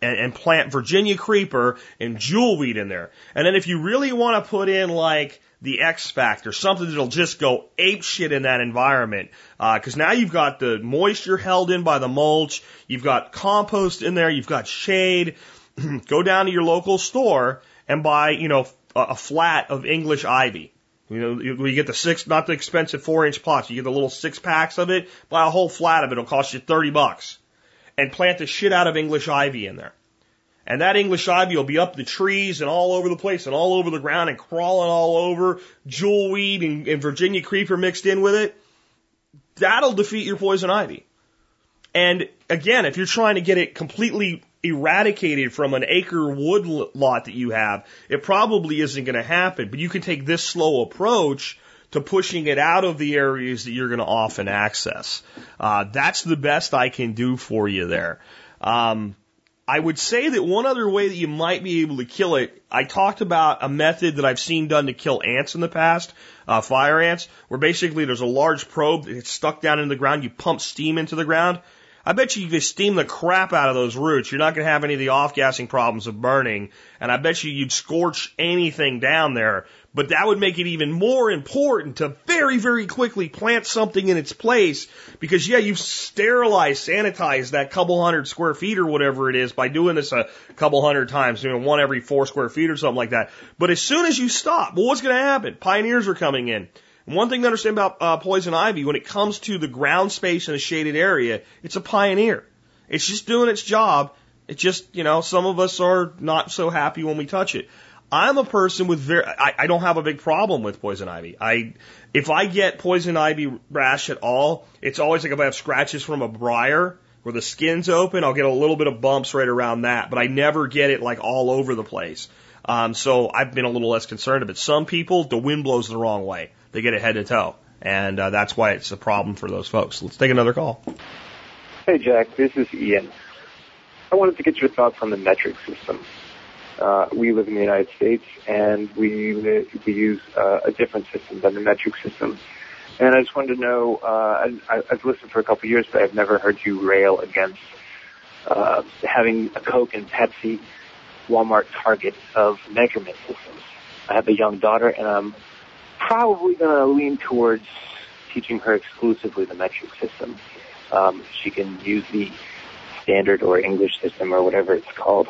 Speaker 1: and, and plant Virginia creeper and jewelweed in there. And then if you really want to put in like the X factor, something that'll just go ape shit in that environment. Because uh, now you've got the moisture held in by the mulch, you've got compost in there, you've got shade. go down to your local store and buy, you know, a, a flat of English ivy. You know, you, you get the six, not the expensive four inch pots. You get the little six packs of it. Buy a whole flat of it. It'll cost you 30 bucks. And plant the shit out of English ivy in there. And that English ivy will be up the trees and all over the place and all over the ground and crawling all over, jewelweed and, and Virginia creeper mixed in with it. That'll defeat your poison ivy. And again, if you're trying to get it completely eradicated from an acre wood lot that you have, it probably isn't going to happen. But you can take this slow approach to pushing it out of the areas that you're going to often access. Uh, that's the best I can do for you there. Um, I would say that one other way that you might be able to kill it, I talked about a method that I've seen done to kill ants in the past, uh, fire ants, where basically there's a large probe that gets stuck down in the ground, you pump steam into the ground. I bet you you could steam the crap out of those roots. You're not going to have any of the off-gassing problems of burning. And I bet you you'd scorch anything down there. But that would make it even more important to very, very quickly plant something in its place because yeah, you've sterilized, sanitized that couple hundred square feet or whatever it is by doing this a couple hundred times, you know, one every four square feet or something like that. But as soon as you stop, well, what's going to happen? Pioneers are coming in. And One thing to understand about uh, poison ivy, when it comes to the ground space in a shaded area, it's a pioneer. It's just doing its job. It's just, you know, some of us are not so happy when we touch it. I'm a person with very, I, I don't have a big problem with poison ivy. I, if I get poison ivy rash at all, it's always like if I have scratches from a briar where the skin's open, I'll get a little bit of bumps right around that, but I never get it like all over the place. Um, so I've been a little less concerned of it. Some people, the wind blows the wrong way. They get it head to toe. And uh, that's why it's a problem for those folks. Let's take another call.
Speaker 8: Hey, Jack. This is Ian. I wanted to get your thoughts on the metric system. Uh, we live in the United States, and we we use uh, a different system than the metric system. And I just wanted to know. Uh, I, I've listened for a couple of years, but I've never heard you rail against uh, having a Coke and Pepsi, Walmart, Target of measurement systems. I have a young daughter, and I'm probably going to lean towards teaching her exclusively the metric system. Um, she can use the standard or English system or whatever it's called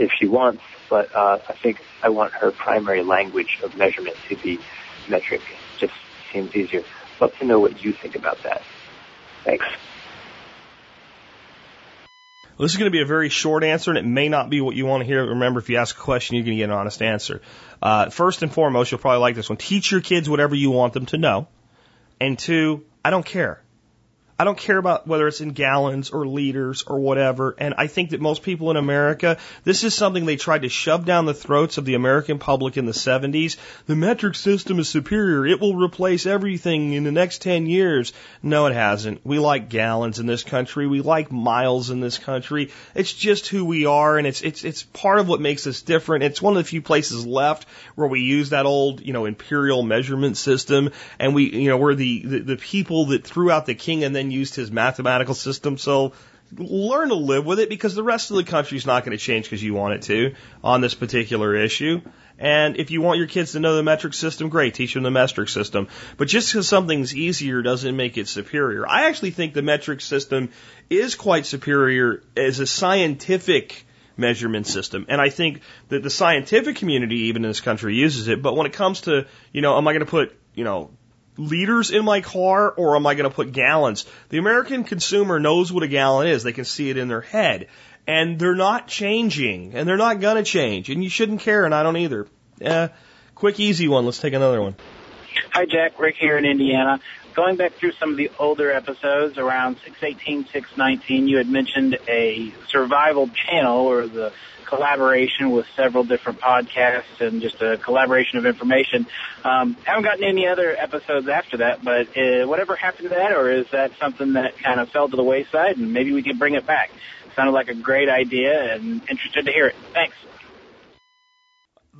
Speaker 8: if she wants, but uh, I think I want her primary language of measurement to be metric. It Just seems easier. Love to know what you think about that. Thanks.
Speaker 1: This is going to be a very short answer, and it may not be what you want to hear. Remember, if you ask a question, you're going to get an honest answer. Uh, first and foremost, you'll probably like this one. Teach your kids whatever you want them to know. And two, I don't care. I don't care about whether it's in gallons or liters or whatever. And I think that most people in America, this is something they tried to shove down the throats of the American public in the 70s. The metric system is superior. It will replace everything in the next 10 years. No, it hasn't. We like gallons in this country. We like miles in this country. It's just who we are and it's, it's, it's part of what makes us different. It's one of the few places left where we use that old, you know, imperial measurement system and we, you know, we're the, the, the people that threw out the king and then used his mathematical system. So learn to live with it because the rest of the country is not going to change because you want it to on this particular issue. And if you want your kids to know the metric system, great, teach them the metric system. But just because something's easier doesn't make it superior. I actually think the metric system is quite superior as a scientific measurement system. And I think that the scientific community, even in this country, uses it. But when it comes to, you know, am I going to put, you know, liters in my car or am I going to put gallons? The American consumer knows what a gallon is. They can see it in their head. And they're not changing and they're not going to change. And you shouldn't care and I don't either. Uh, quick, easy one. Let's take another one.
Speaker 9: Hi, Jack. Rick here in Indiana. Going back through some of the older episodes around 618, 619, you had mentioned a survival channel or the collaboration with several different podcasts and just a collaboration of information. Um, haven't gotten any other episodes after that, but uh, whatever happened to that, or is that something that kind of fell to the wayside and maybe we can bring it back? Sounded like a great idea and interested to hear it. Thanks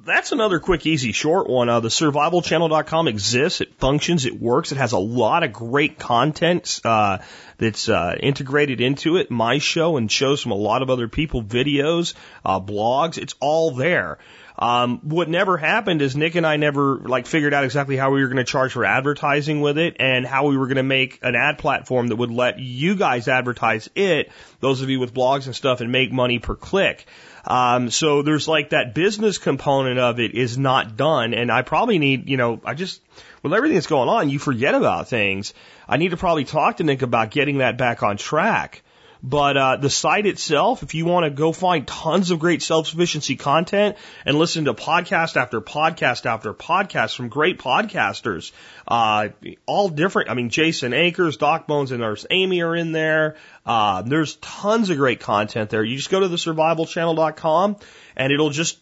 Speaker 1: that's another quick, easy, short one. Uh, the survivalchannel.com exists. It functions. It works. It has a lot of great content uh, that's uh, integrated into it. My show and shows from a lot of other people, videos, uh, blogs. It's all there. Um, what never happened is Nick and I never like figured out exactly how we were going to charge for advertising with it and how we were going to make an ad platform that would let you guys advertise it, those of you with blogs and stuff, and make money per click. Um, so there's like that business component of it is not done. And I probably need, you know, I just, with everything that's going on, you forget about things. I need to probably talk to Nick about getting that back on track. But uh, the site itself, if you want to go find tons of great self-sufficiency content and listen to podcast after podcast after podcast from great podcasters, uh, all different. I mean, Jason Akers, Doc Bones, and Nurse Amy are in there. Uh, there's tons of great content there. You just go to the survivalchannel.com and it'll just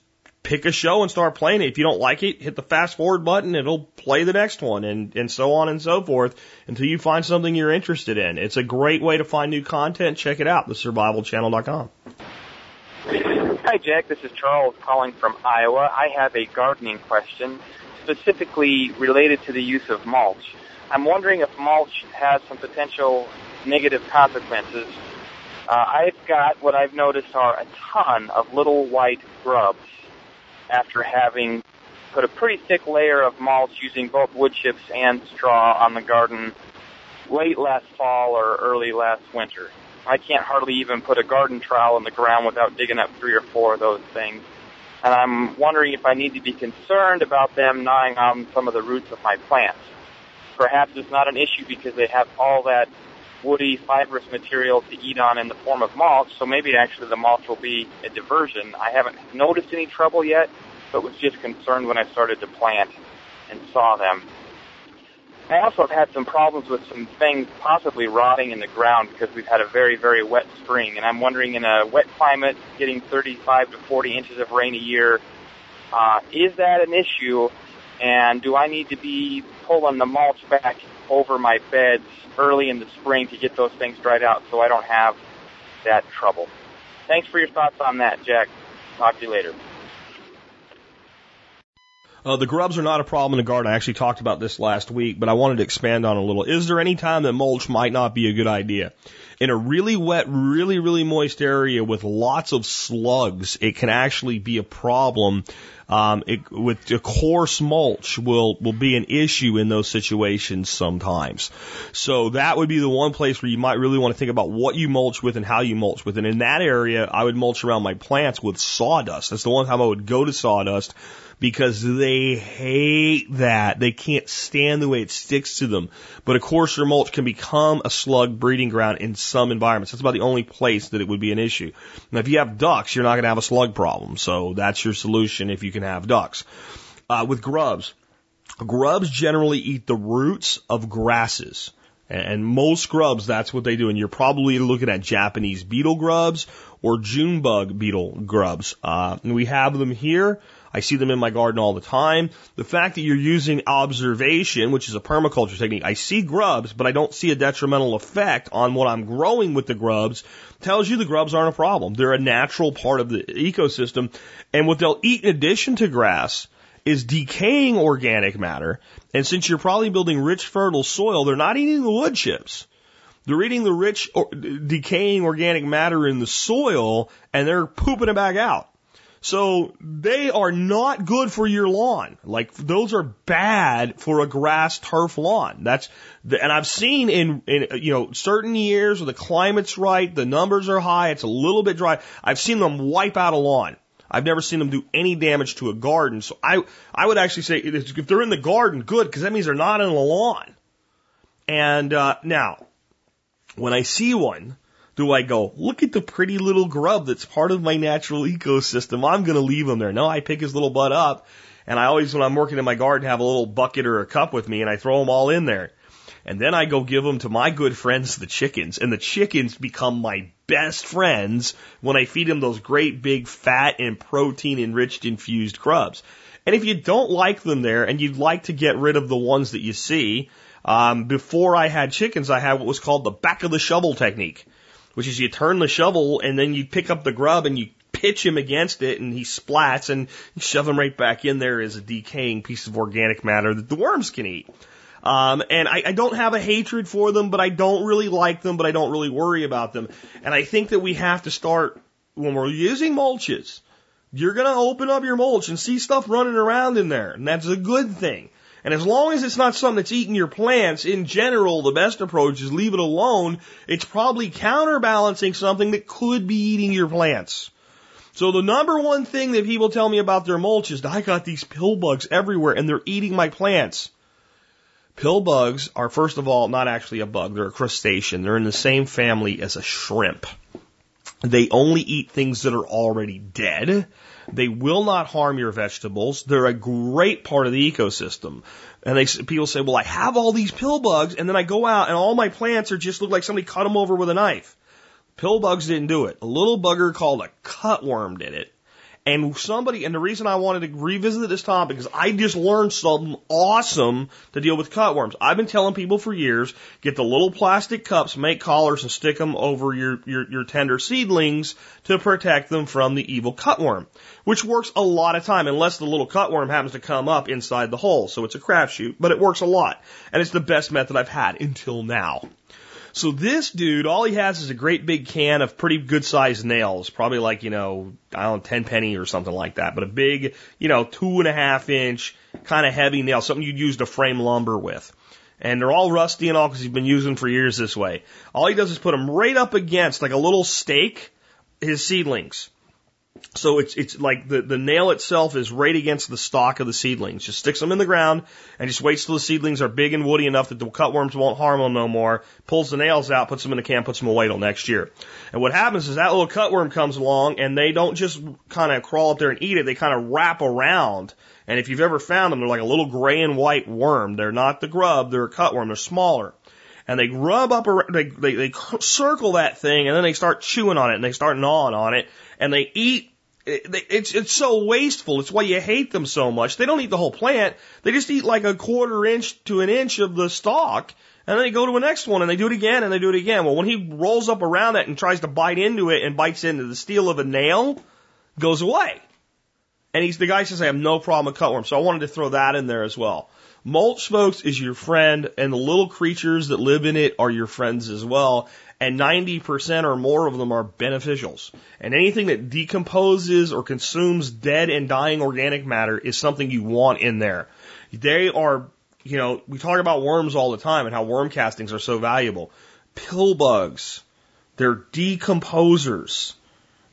Speaker 1: pick a show and start playing it. If you don't like it, hit the fast forward button. It'll play the next one and, and so on and so forth until you find something you're interested in. It's a great way to find new content. Check it out, thesurvivalchannel.com.
Speaker 10: Hi, Jack. This is Charles calling from Iowa. I have a gardening question specifically related to the use of mulch. I'm wondering if mulch has some potential negative consequences. Uh, I've got what I've noticed are a ton of little white grubs after having put a pretty thick layer of mulch using both wood chips and straw on the garden late last fall or early last winter. I can't hardly even put a garden trowel in the ground without digging up three or four of those things. And I'm wondering if I need to be concerned about them gnawing on some of the roots of my plants. Perhaps it's not an issue because they have all that woody, fibrous material to eat on in the form of mulch, so maybe actually the mulch will be a diversion. I haven't noticed any trouble yet, but was just concerned when I started to plant and saw them. I also have had some problems with some things possibly rotting in the ground because we've had a very, very wet spring. And I'm wondering in a wet climate, getting 35 to 40 inches of rain a year, uh, is that an issue? And do I need to be pulling the mulch back over my beds early in the spring to get those things dried out so I don't have that trouble? Thanks for your thoughts on that, Jack. Talk to you later.
Speaker 1: Uh, the grubs are not a problem in the garden. I actually talked about this last week, but I wanted to expand on a little. Is there any time that mulch might not be a good idea? In a really wet, really, really moist area with lots of slugs, it can actually be a problem. Um, it, with a coarse mulch will will be an issue in those situations sometimes. So that would be the one place where you might really want to think about what you mulch with and how you mulch with. And in that area, I would mulch around my plants with sawdust. That's the one time I would go to sawdust because they hate that. They can't stand the way it sticks to them. But of course, your mulch can become a slug breeding ground in some environments. That's about the only place that it would be an issue. Now, if you have ducks, you're not going to have a slug problem. So that's your solution if you can have ducks. Uh, with grubs, grubs generally eat the roots of grasses. And most grubs, that's what they do. And you're probably looking at Japanese beetle grubs or June bug beetle grubs. Uh, we have them here. I see them in my garden all the time. The fact that you're using observation, which is a permaculture technique, I see grubs, but I don't see a detrimental effect on what I'm growing with the grubs, tells you the grubs aren't a problem. They're a natural part of the ecosystem. And what they'll eat in addition to grass is decaying organic matter. And since you're probably building rich, fertile soil, they're not eating the wood chips. They're eating the rich, or, decaying organic matter in the soil and they're pooping it back out. So they are not good for your lawn. Like those are bad for a grass turf lawn. That's the, and I've seen in in you know certain years where the climate's right, the numbers are high, it's a little bit dry. I've seen them wipe out a lawn. I've never seen them do any damage to a garden. So I I would actually say if they're in the garden, good because that means they're not in the lawn. And uh, now, when I see one do I go, look at the pretty little grub that's part of my natural ecosystem. I'm going to leave him there. No, I pick his little butt up. And I always, when I'm working in my garden, have a little bucket or a cup with me and I throw them all in there. And then I go give them to my good friends, the chickens. And the chickens become my best friends when I feed them those great big fat and protein enriched infused grubs. And if you don't like them there and you'd like to get rid of the ones that you see, um, before I had chickens, I had what was called the back of the shovel technique which is you turn the shovel and then you pick up the grub and you pitch him against it and he splats and shove him right back in there as a decaying piece of organic matter that the worms can eat. Um, and I, I don't have a hatred for them, but I don't really like them, but I don't really worry about them. And I think that we have to start when we're using mulches. You're to open up your mulch and see stuff running around in there, and that's a good thing. And as long as it's not something that's eating your plants, in general, the best approach is leave it alone. It's probably counterbalancing something that could be eating your plants. So the number one thing that people tell me about their mulch is I got these pill bugs everywhere and they're eating my plants. Pill bugs are first of all not actually a bug, they're a crustacean. They're in the same family as a shrimp. They only eat things that are already dead. They will not harm your vegetables. They're a great part of the ecosystem. And they people say, "Well, I have all these pill bugs, and then I go out and all my plants are just look like somebody cut them over with a knife." Pill bugs didn't do it. A little bugger called a cutworm did it. And somebody, and the reason I wanted to revisit this topic is I just learned something awesome to deal with cutworms. I've been telling people for years, get the little plastic cups, make collars and stick them over your, your, your tender seedlings to protect them from the evil cutworm, which works a lot of time unless the little cutworm happens to come up inside the hole. So it's a crapshoot, but it works a lot. And it's the best method I've had until now. So this dude, all he has is a great big can of pretty good sized nails, probably like, you know, I don't know, 10 penny or something like that, but a big, you know, two and a half inch kind of heavy nail, something you'd use to frame lumber with. And they're all rusty and all because he's been using them for years this way. All he does is put them right up against like a little stake, his seedlings. So it's it's like the the nail itself is right against the stalk of the seedlings. Just sticks them in the ground and just waits till the seedlings are big and woody enough that the cutworms won't harm them no more. Pulls the nails out, puts them in the can, puts them away till next year. And what happens is that little cutworm comes along and they don't just kind of crawl up there and eat it. They kind of wrap around. And if you've ever found them, they're like a little gray and white worm. They're not the grub. They're a cutworm. They're smaller and they rub up they, they, they circle that thing and then they start chewing on it and they start gnawing on it and they eat it's it's so wasteful. It's why you hate them so much. They don't eat the whole plant. They just eat like a quarter inch to an inch of the stalk, and then they go to the next one and they do it again and they do it again. Well, when he rolls up around it and tries to bite into it and bites into the steel of a nail, goes away. And he's the guy says I have no problem with cutworms, so I wanted to throw that in there as well. Mulch, folks, is your friend, and the little creatures that live in it are your friends as well and 90% or more of them are beneficials. And anything that decomposes or consumes dead and dying organic matter is something you want in there. They are, you know, we talk about worms all the time and how worm castings are so valuable. Pill bugs, they're decomposers,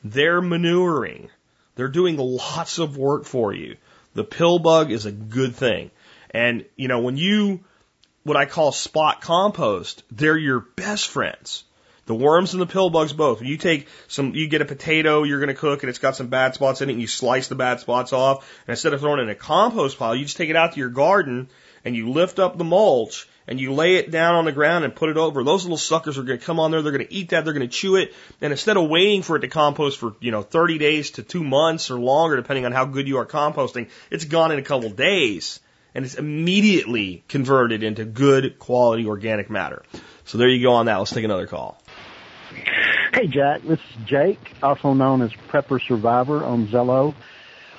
Speaker 1: they're manuring, they're doing lots of work for you. The pill bug is a good thing. And, you know, when you, what I call spot compost, they're your best friends. The worms and the pill bugs both. You take some, you get a potato you're going to cook and it's got some bad spots in it and you slice the bad spots off. And instead of throwing it in a compost pile, you just take it out to your garden and you lift up the mulch and you lay it down on the ground and put it over. Those little suckers are going to come on there. They're going to eat that. They're going to chew it. And instead of waiting for it to compost for, you know, 30 days to two months or longer, depending on how good you are composting, it's gone in a couple days and it's immediately converted into good quality organic matter. So there you go on that. Let's take another call.
Speaker 11: Hey, Jack. This is Jake, also known as Prepper Survivor on Zello.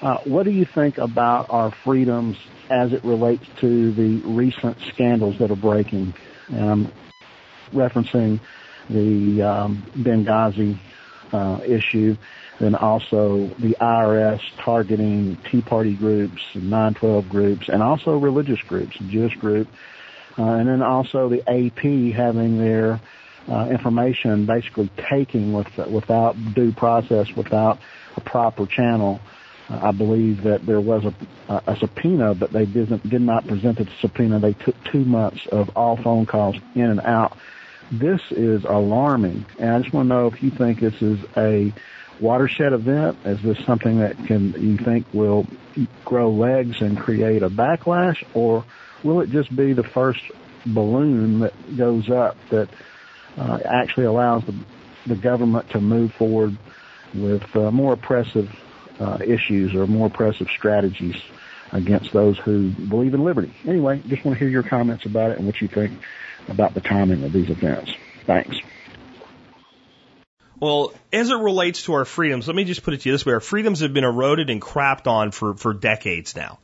Speaker 11: Uh, what do you think about our freedoms as it relates to the recent scandals that are breaking? Um, referencing the um, Benghazi uh, issue, then also the IRS targeting Tea Party groups, 912 groups, and also religious groups, Jewish group, uh, and then also the AP having their uh, information basically taking with, without due process, without a proper channel. Uh, I believe that there was a, a subpoena, but they didn't, did not present the subpoena. They took two months of all phone calls in and out. This is alarming, and I just want to know if you think this is a watershed event. Is this something that can you think will grow legs and create a backlash, or will it just be the first balloon that goes up that uh, actually allows the, the government to move forward with uh, more oppressive uh, issues or more oppressive strategies against those who believe in liberty. Anyway, just want to hear your comments about it and what you think about the timing of these events. Thanks.
Speaker 1: Well, as it relates to our freedoms, let me just put it to you this way. Our freedoms have been eroded and crapped on for, for decades now.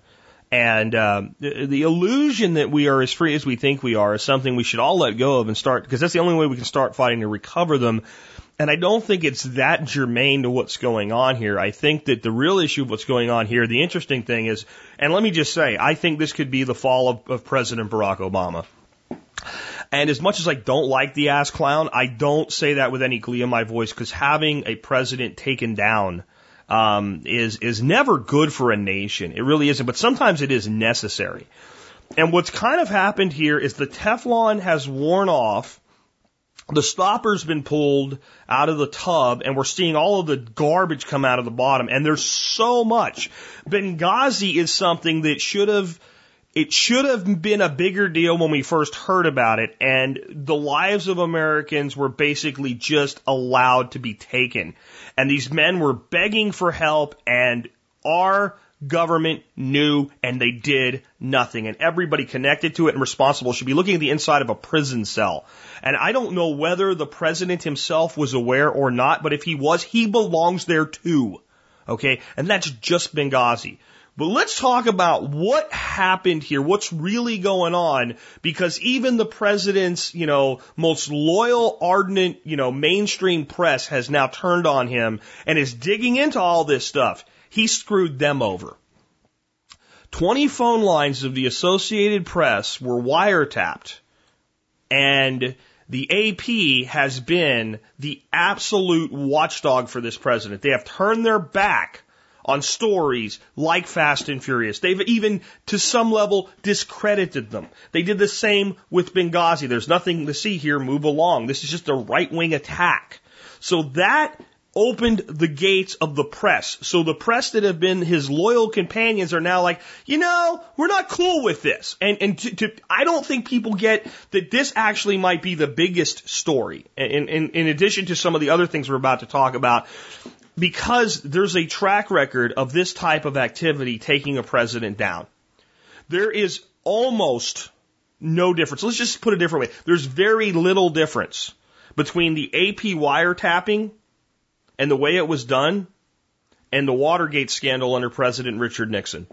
Speaker 1: And um, the, the illusion that we are as free as we think we are is something we should all let go of and start, because that's the only way we can start fighting to recover them. And I don't think it's that germane to what's going on here. I think that the real issue of what's going on here, the interesting thing is, and let me just say, I think this could be the fall of, of President Barack Obama. And as much as I don't like the ass clown, I don't say that with any glee in my voice because having a president taken down um, is is never good for a nation. It really isn't, but sometimes it is necessary. And what's kind of happened here is the Teflon has worn off. The stopper's been pulled out of the tub, and we're seeing all of the garbage come out of the bottom. And there's so much. Benghazi is something that should have it should have been a bigger deal when we first heard about it, and the lives of Americans were basically just allowed to be taken. And these men were begging for help, and our government knew and they did nothing. And everybody connected to it and responsible should be looking at the inside of a prison cell. And I don't know whether the president himself was aware or not, but if he was, he belongs there too. Okay? And that's just Benghazi. But let's talk about what happened here, what's really going on, because even the president's, you know, most loyal, ardent, you know, mainstream press has now turned on him and is digging into all this stuff. He screwed them over. 20 phone lines of the Associated Press were wiretapped and the AP has been the absolute watchdog for this president. They have turned their back on stories like Fast and Furious. They've even, to some level, discredited them. They did the same with Benghazi. There's nothing to see here. Move along. This is just a right wing attack. So that opened the gates of the press. So the press that have been his loyal companions are now like, you know, we're not cool with this. And, and to, to, I don't think people get that this actually might be the biggest story. In, in, in addition to some of the other things we're about to talk about, because there's a track record of this type of activity taking a president down. There is almost no difference. Let's just put it a different way. There's very little difference between the AP wiretapping and the way it was done and the Watergate scandal under President Richard Nixon.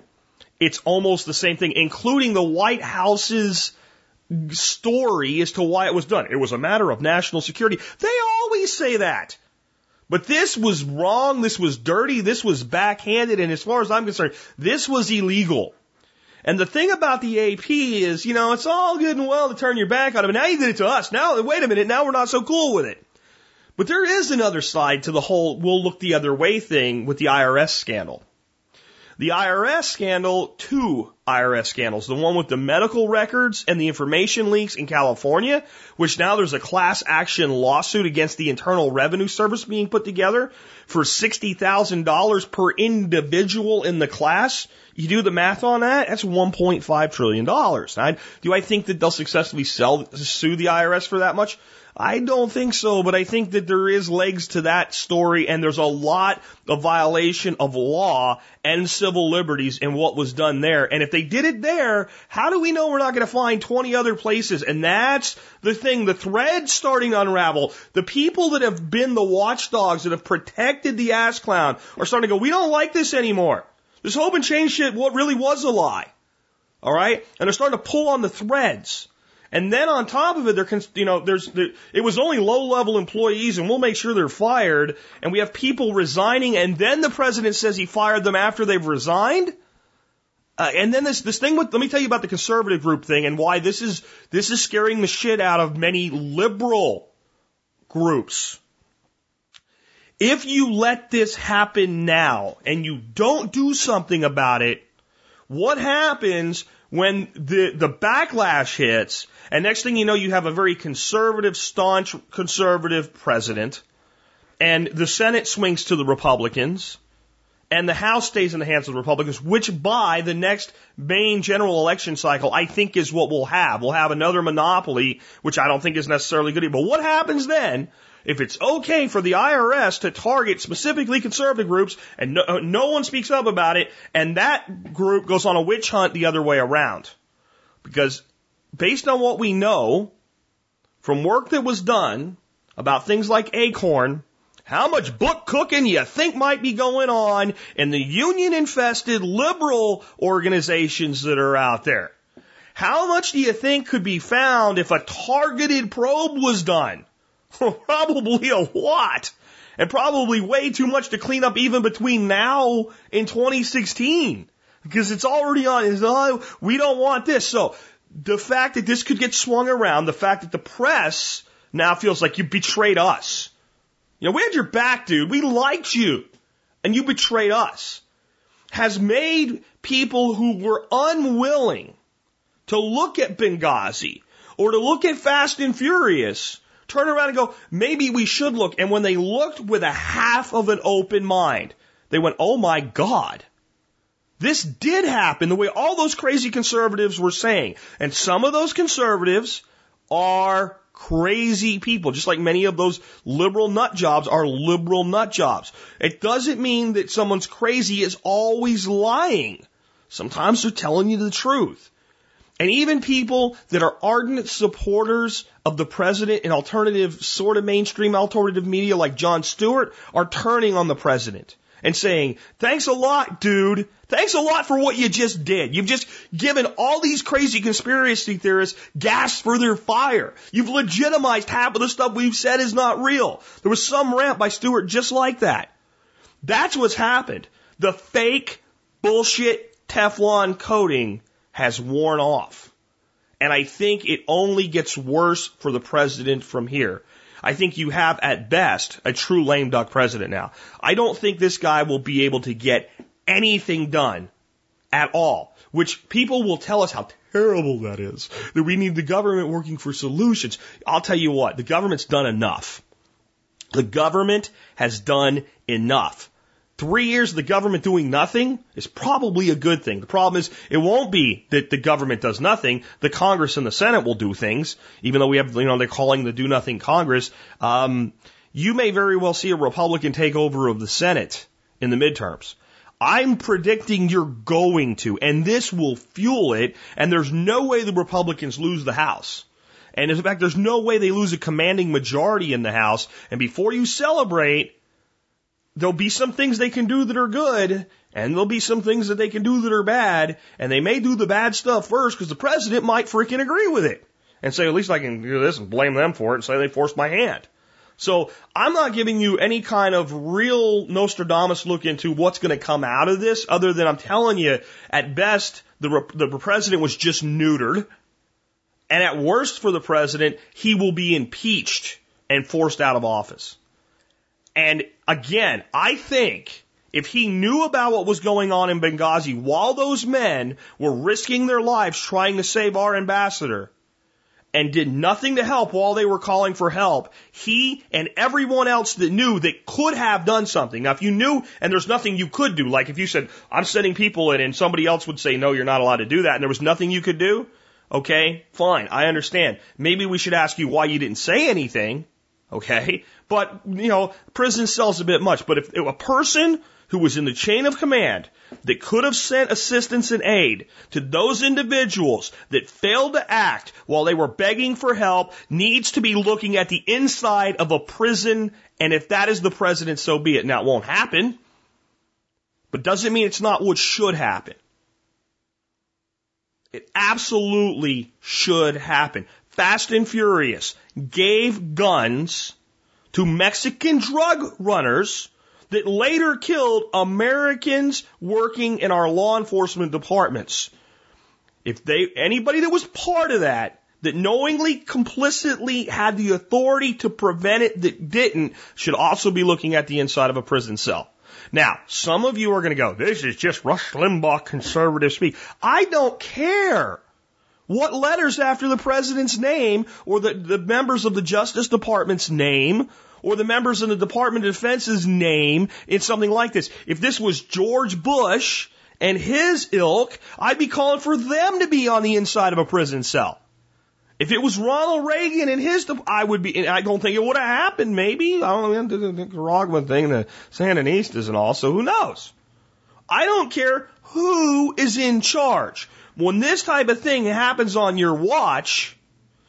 Speaker 1: It's almost the same thing, including the White House's story as to why it was done. It was a matter of national security. They always say that. But this was wrong, this was dirty, this was backhanded, and as far as I'm concerned, this was illegal. And the thing about the AP is, you know, it's all good and well to turn your back on but now you did it to us. Now, wait a minute, now we're not so cool with it. But there is another side to the whole we'll look the other way thing with the IRS scandal. The IRS scandal, two IRS scandals. The one with the medical records and the information leaks in California, which now there's a class action lawsuit against the Internal Revenue Service being put together for $60,000 per individual in the class. You do the math on that, that's $1.5 trillion. Now, do I think that they'll successfully sell, sue the IRS for that much? I don't think so, but I think that there is legs to that story and there's a lot of violation of law and civil liberties in what was done there. And if they did it there, how do we know we're not going to find 20 other places? And that's the thing, the thread starting to unravel. The people that have been the watchdogs that have protected the ass clown are starting to go, we don't like this anymore. This hope and change shit, what really was a lie. All right? And they're starting to pull on the threads. And then on top of it, there can, you know, there's, there, it was only low level employees and we'll make sure they're fired. And we have people resigning and then the president says he fired them after they've resigned. Uh, and then this, this thing with, let me tell you about the conservative group thing and why this is, this is scaring the shit out of many liberal groups. If you let this happen now and you don't do something about it, what happens when the, the backlash hits and next thing you know, you have a very conservative, staunch conservative president, and the Senate swings to the Republicans, and the House stays in the hands of the Republicans, which by the next main general election cycle, I think is what we'll have. We'll have another monopoly, which I don't think is necessarily good. But what happens then if it's okay for the IRS to target specifically conservative groups and no, no one speaks up about it, and that group goes on a witch hunt the other way around? Because based on what we know from work that was done about things like Acorn, how much book cooking you think might be going on in the union infested liberal organizations that are out there? How much do you think could be found if a targeted probe was done? probably a lot. And probably way too much to clean up even between now and 2016. Because it's already on, it's, we don't want this. So the fact that this could get swung around, the fact that the press now feels like you betrayed us. You know, we had your back, dude. We liked you. And you betrayed us. Has made people who were unwilling to look at Benghazi or to look at Fast and Furious turn around and go, maybe we should look. And when they looked with a half of an open mind, they went, oh my God. This did happen the way all those crazy conservatives were saying. And some of those conservatives are crazy people, just like many of those liberal nut jobs are liberal nut jobs. It doesn't mean that someone's crazy is always lying. Sometimes they're telling you the truth. And even people that are ardent supporters of the president in alternative, sort of mainstream alternative media like Jon Stewart are turning on the president and saying, thanks a lot, dude. Thanks a lot for what you just did. You've just given all these crazy conspiracy theorists gas for their fire. You've legitimized half of the stuff we've said is not real. There was some rant by Stewart just like that. That's what's happened. The fake bullshit Teflon coating has worn off. And I think it only gets worse for the president from here. I think you have at best a true lame duck president now. I don't think this guy will be able to get anything done at all, which people will tell us how terrible that is, that we need the government working for solutions. I'll tell you what, the government's done enough. The government has done enough. Three years of the government doing nothing is probably a good thing. The problem is it won't be that the government does nothing. The Congress and the Senate will do things, even though we have, you know, they're calling the do nothing Congress. Um, you may very well see a Republican takeover of the Senate in the midterms. I'm predicting you're going to, and this will fuel it, and there's no way the Republicans lose the House. And in fact, there's no way they lose a commanding majority in the House. And before you celebrate, there'll be some things they can do that are good, and there'll be some things that they can do that are bad, and they may do the bad stuff first because the president might freaking agree with it and say, at least I can do this and blame them for it and say they forced my hand. So I'm not giving you any kind of real Nostradamus look into what's going to come out of this, other than I'm telling you, at best, the, the president was just neutered. And at worst for the president, he will be impeached and forced out of office. And again, I think if he knew about what was going on in Benghazi while those men were risking their lives trying to save our ambassador and did nothing to help while they were calling for help, he and everyone else that knew that could have done something. Now, if you knew and there's nothing you could do, like if you said, I'm sending people in and somebody else would say, no, you're not allowed to do that and there was nothing you could do, okay, fine, I understand. Maybe we should ask you why you didn't say anything, okay? But, you know, prison cells a bit much. But if, if a person who was in the chain of command that could have sent assistance and aid to those individuals that failed to act while they were begging for help needs to be looking at the inside of a prison. And if that is the president, so be it. Now, it won't happen, but doesn't mean it's not what should happen. It absolutely should happen. Fast and Furious gave guns to Mexican drug runners that later killed Americans working in our law enforcement departments. If they, anybody that was part of that, that knowingly, complicitly had the authority to prevent it that didn't, should also be looking at the inside of a prison cell. Now, some of you are going to go, this is just Rush Limbaugh conservative speak. I don't care what letters after the president's name or the, the members of the Justice Department's name or the members of the Department of Defense's name in something like this. If this was George Bush and his ilk, I'd be calling for them to be on the inside of a prison cell. If it was Ronald Reagan and his, I would be, I don't think it would have happened, maybe. I don't know, the Nicaragua thing, the Sandinistas and all, so who knows? I don't care who is in charge. When this type of thing happens on your watch,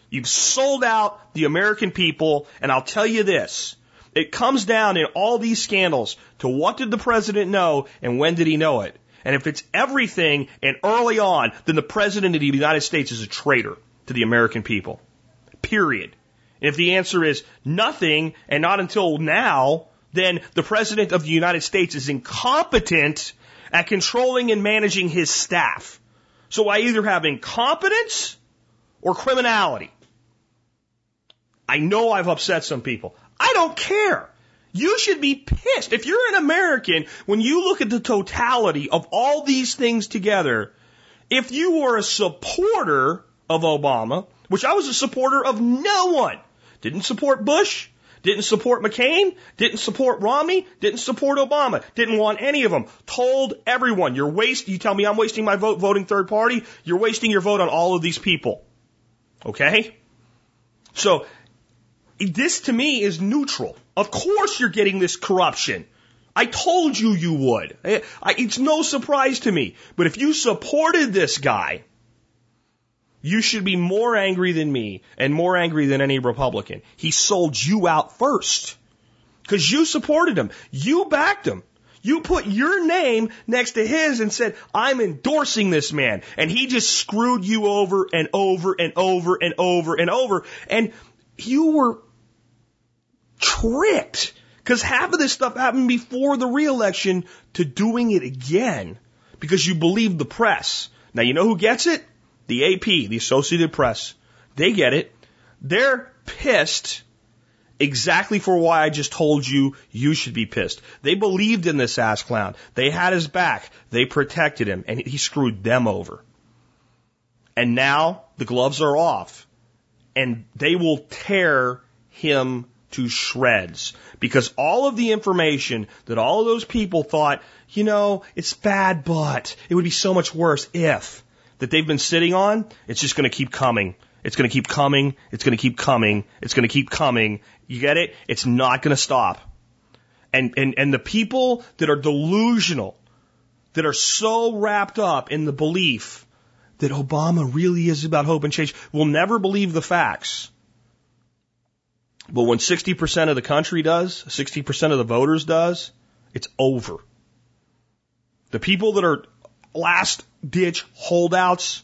Speaker 1: you've sold out the American people, and I'll tell you this. It comes down in all these scandals to what did the president know and when did he know it? And if it's everything and early on, then the president of the United States is a traitor to the American people. Period. And if the answer is nothing and not until now, then the president of the United States is incompetent at controlling and managing his staff. So I either have incompetence or criminality. I know I've upset some people. I don't care. You should be pissed. If you're an American, when you look at the totality of all these things together, if you were a supporter of Obama, which I was a supporter of no one, didn't support Bush, didn't support McCain, didn't support Romney, didn't support Obama, didn't want any of them. Told everyone, you're wasting, you tell me I'm wasting my vote voting third party, you're wasting your vote on all of these people. Okay? So, this to me is neutral. Of course you're getting this corruption. I told you you would. It's no surprise to me. But if you supported this guy, you should be more angry than me and more angry than any Republican. He sold you out first. Because you supported him. You backed him. You put your name next to his and said, I'm endorsing this man. And he just screwed you over and over and over and over and over. And you were tricked. Because half of this stuff happened before the reelection to doing it again because you believed the press. Now, you know who gets it? The AP, the Associated Press. They get it. They're pissed exactly for why I just told you you should be pissed. They believed in this ass clown. They had his back. They protected him and he screwed them over. And now the gloves are off and they will tear him to shreds because all of the information that all of those people thought, you know, it's bad, but it would be so much worse if that they've been sitting on, it's just going to keep coming. It's going to keep coming. It's going to keep coming. It's going to keep coming. You get it? It's not going to stop. And, and, and the people that are delusional, that are so wrapped up in the belief that Obama really is about hope and change will never believe the facts. But when 60% of the country does, 60% of the voters does, it's over. The people that are last ditch holdouts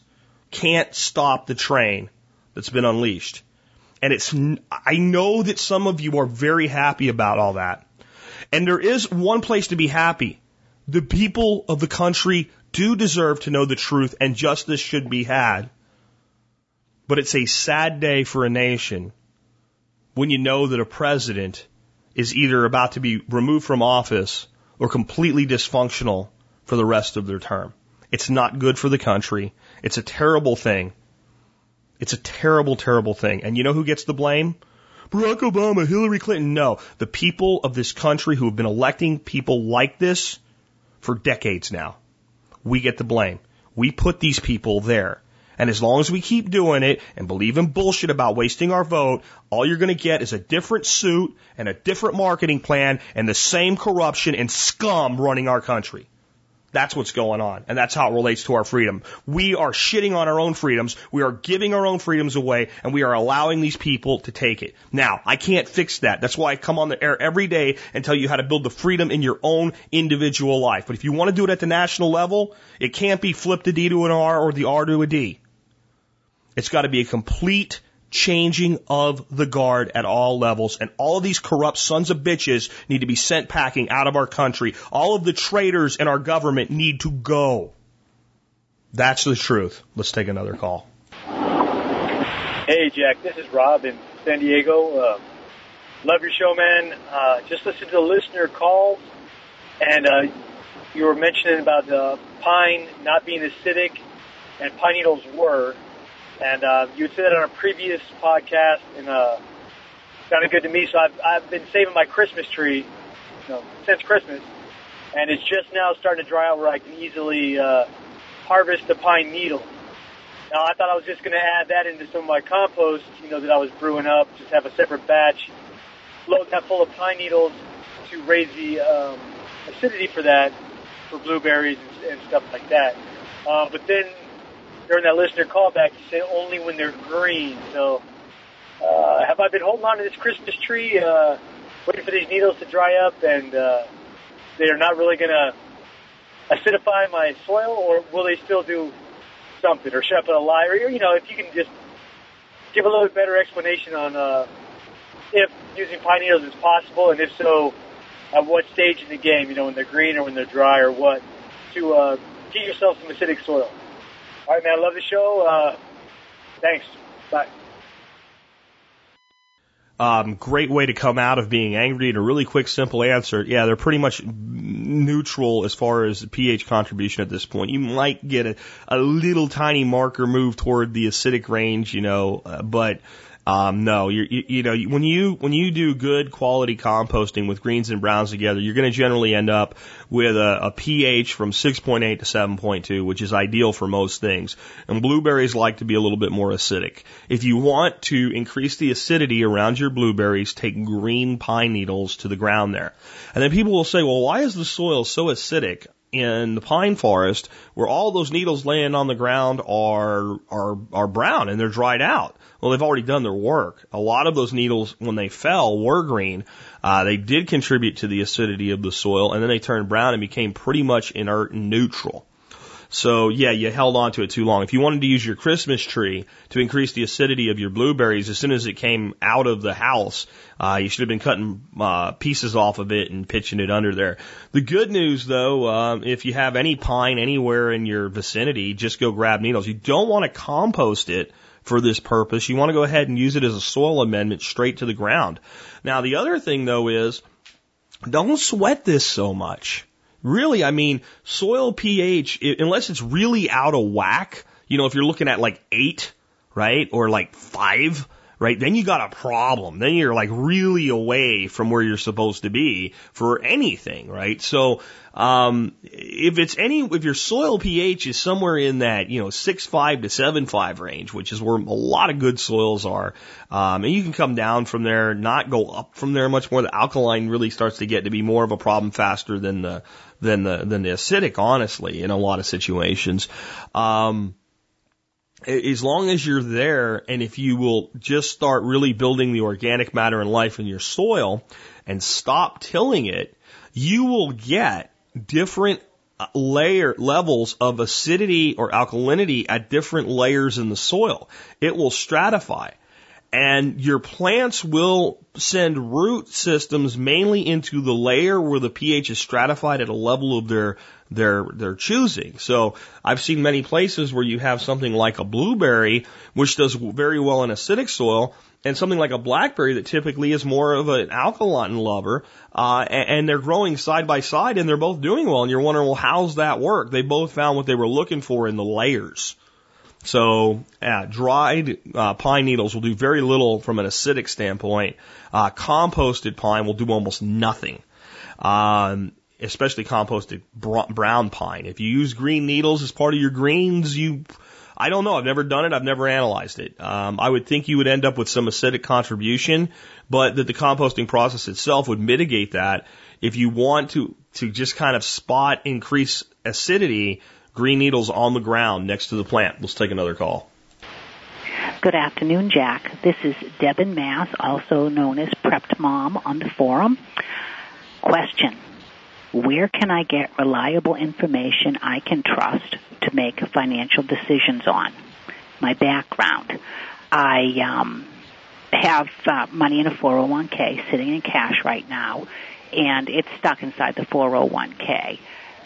Speaker 1: can't stop the train that's been unleashed. And it's, I know that some of you are very happy about all that. And there is one place to be happy. The people of the country do deserve to know the truth and justice should be had. But it's a sad day for a nation when you know that a president is either about to be removed from office or completely dysfunctional for the rest of their term. It's not good for the country. It's a terrible thing. It's a terrible, terrible thing. And you know who gets the blame? Barack Obama, Hillary Clinton. No, the people of this country who have been electing people like this for decades now. We get the blame. We put these people there. And as long as we keep doing it and believe in bullshit about wasting our vote, all you're going to get is a different suit and a different marketing plan and the same corruption and scum running our country. That's what's going on. And that's how it relates to our freedom. We are shitting on our own freedoms. We are giving our own freedoms away and we are allowing these people to take it. Now, I can't fix that. That's why I come on the air every day and tell you how to build the freedom in your own individual life. But if you want to do it at the national level, it can't be flip the D to an R or the R to a D. It's got to be a complete changing of the guard at all levels. And all of these corrupt sons of bitches need to be sent packing out of our country. All of the traitors in our government need to go. That's the truth. Let's take another call.
Speaker 12: Hey, Jack. This is Rob in San Diego. Uh, love your show, man. Uh, just listen to the listener calls, and uh, you were mentioning about uh, pine not being acidic, and pine needles were. And uh, you said that on a previous podcast, and uh, sounded good to me. So I've I've been saving my Christmas tree, you know, since Christmas, and it's just now starting to dry out where I can easily uh, harvest the pine needle. Now I thought I was just going to add that into some of my compost, you know, that I was brewing up, just have a separate batch, load that full of pine needles to raise the um, acidity for that, for blueberries and, and stuff like that. Uh, but then during that listener callback, you said only when they're green. So, uh, have I been holding on to this Christmas tree, uh, waiting for these needles to dry up, and uh, they're not really going to acidify my soil, or will they still do something, or should I put a lie, or you know, if you can just give a little bit better explanation on uh, if using pine needles is possible, and if so, at what stage in the game, you know, when they're green or when they're dry, or what, to uh, get yourself some acidic soil. All right, man. Love the show. Uh, thanks. Bye.
Speaker 1: Um, great way to come out of being angry and a really quick, simple answer. Yeah, they're pretty much neutral as far as pH contribution at this point. You might get a, a little tiny marker move toward the acidic range, you know, uh, but um, no, you you know, when you when you do good quality composting with greens and browns together, you're going to generally end up with a, a pH from 6.8 to 7.2, which is ideal for most things. And blueberries like to be a little bit more acidic. If you want to increase the acidity around your blueberries, take green pine needles to the ground there. And then people will say, well, why is the soil so acidic? In the pine forest where all those needles laying on the ground are are are brown and they're dried out. Well, they've already done their work. A lot of those needles, when they fell, were green. Uh, they did contribute to the acidity of the soil, and then they turned brown and became pretty much inert and neutral. So yeah, you held on to it too long. If you wanted to use your Christmas tree to increase the acidity of your blueberries as soon as it came out of the house, uh, you should have been cutting uh, pieces off of it and pitching it under there. The good news though, um, if you have any pine anywhere in your vicinity, just go grab needles. You don't want to compost it for this purpose. You want to go ahead and use it as a soil amendment straight to the ground. Now the other thing though is, don't sweat this so much. Really, I mean, soil pH, unless it's really out of whack, you know, if you're looking at like eight, right, or like five, right, then you got a problem. Then you're like really away from where you're supposed to be for anything, right? So, um, if it's any, if your soil pH is somewhere in that, you know, six five to seven five range, which is where a lot of good soils are, um, and you can come down from there, not go up from there much more. The alkaline really starts to get to be more of a problem faster than the, than the than the acidic, honestly, in a lot of situations. Um, as long as you're there, and if you will just start really building the organic matter and life in your soil, and stop tilling it, you will get different uh, layer levels of acidity or alkalinity at different layers in the soil. It will stratify. And your plants will send root systems mainly into the layer where the pH is stratified at a level of their their their choosing. So I've seen many places where you have something like a blueberry, which does very well in acidic soil, and something like a blackberry that typically is more of an alkaline lover, uh, and, and they're growing side by side and they're both doing well. And you're wondering, well, how's that work? They both found what they were looking for in the layers. So, yeah, dried uh, pine needles will do very little from an acidic standpoint. Uh, composted pine will do almost nothing. Um, especially composted brown pine. If you use green needles as part of your greens, you, I don't know. I've never done it. I've never analyzed it. Um, I would think you would end up with some acidic contribution, but that the composting process itself would mitigate that. If you want to, to just kind of spot increase acidity, green needles on the ground next to the plant. Let's take another call.
Speaker 13: Good afternoon, Jack. This is Devin Mass, also known as Prepped Mom on the forum. Question. Where can I get reliable information I can trust to make financial decisions on? My background. I um, have uh, money in a 401k sitting in cash right now, and it's stuck inside the 401k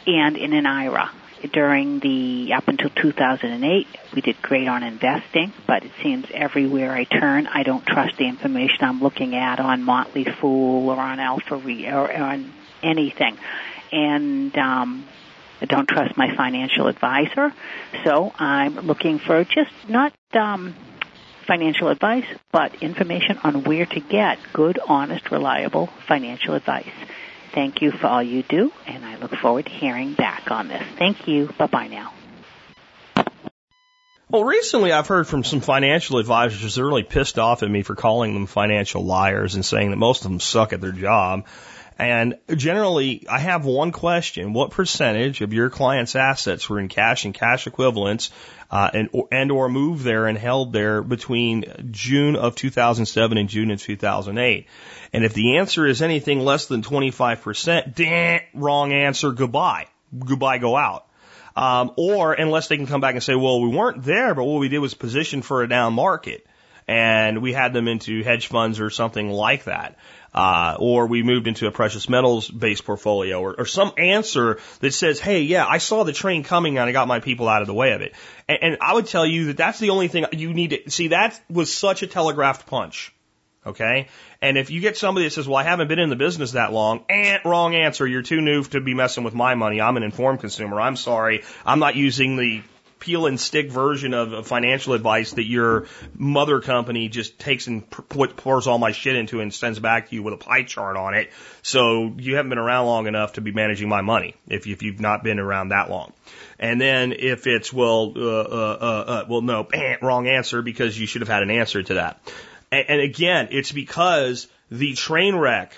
Speaker 13: and in an IRA during the up until 2008 we did great on investing but it seems everywhere i turn i don't trust the information i'm looking at on motley fool or on alpha Re- or on anything and um I don't trust my financial advisor so i'm looking for just not um financial advice but information on where to get good honest reliable financial advice Thank you for all you do, and I look forward to hearing back on this. Thank you. Bye bye now.
Speaker 1: Well, recently I've heard from some financial advisors that are really pissed off at me for calling them financial liars and saying that most of them suck at their job. And generally, I have one question. What percentage of your client's assets were in cash and cash equivalents uh, and, or, and or moved there and held there between June of 2007 and June of 2008? And if the answer is anything less than 25%, damn, wrong answer, goodbye. Goodbye, go out. Um, or unless they can come back and say, well, we weren't there, but what we did was position for a down market and we had them into hedge funds or something like that. Uh, or we moved into a precious metals based portfolio or, or some answer that says, Hey, yeah, I saw the train coming and I got my people out of the way of it. And, and I would tell you that that's the only thing you need to see. That was such a telegraphed punch. Okay. And if you get somebody that says, well, I haven't been in the business that long, eh, wrong answer. You're too new to be messing with my money. I'm an informed consumer. I'm sorry. I'm not using the peel and stick version of, of financial advice that your mother company just takes and pours all my shit into and sends back to you with a pie chart on it. So you haven't been around long enough to be managing my money if, if you've not been around that long. And then if it's, well, uh, uh, uh, uh well, no, wrong answer because you should have had an answer to that. And, and again, it's because the train wreck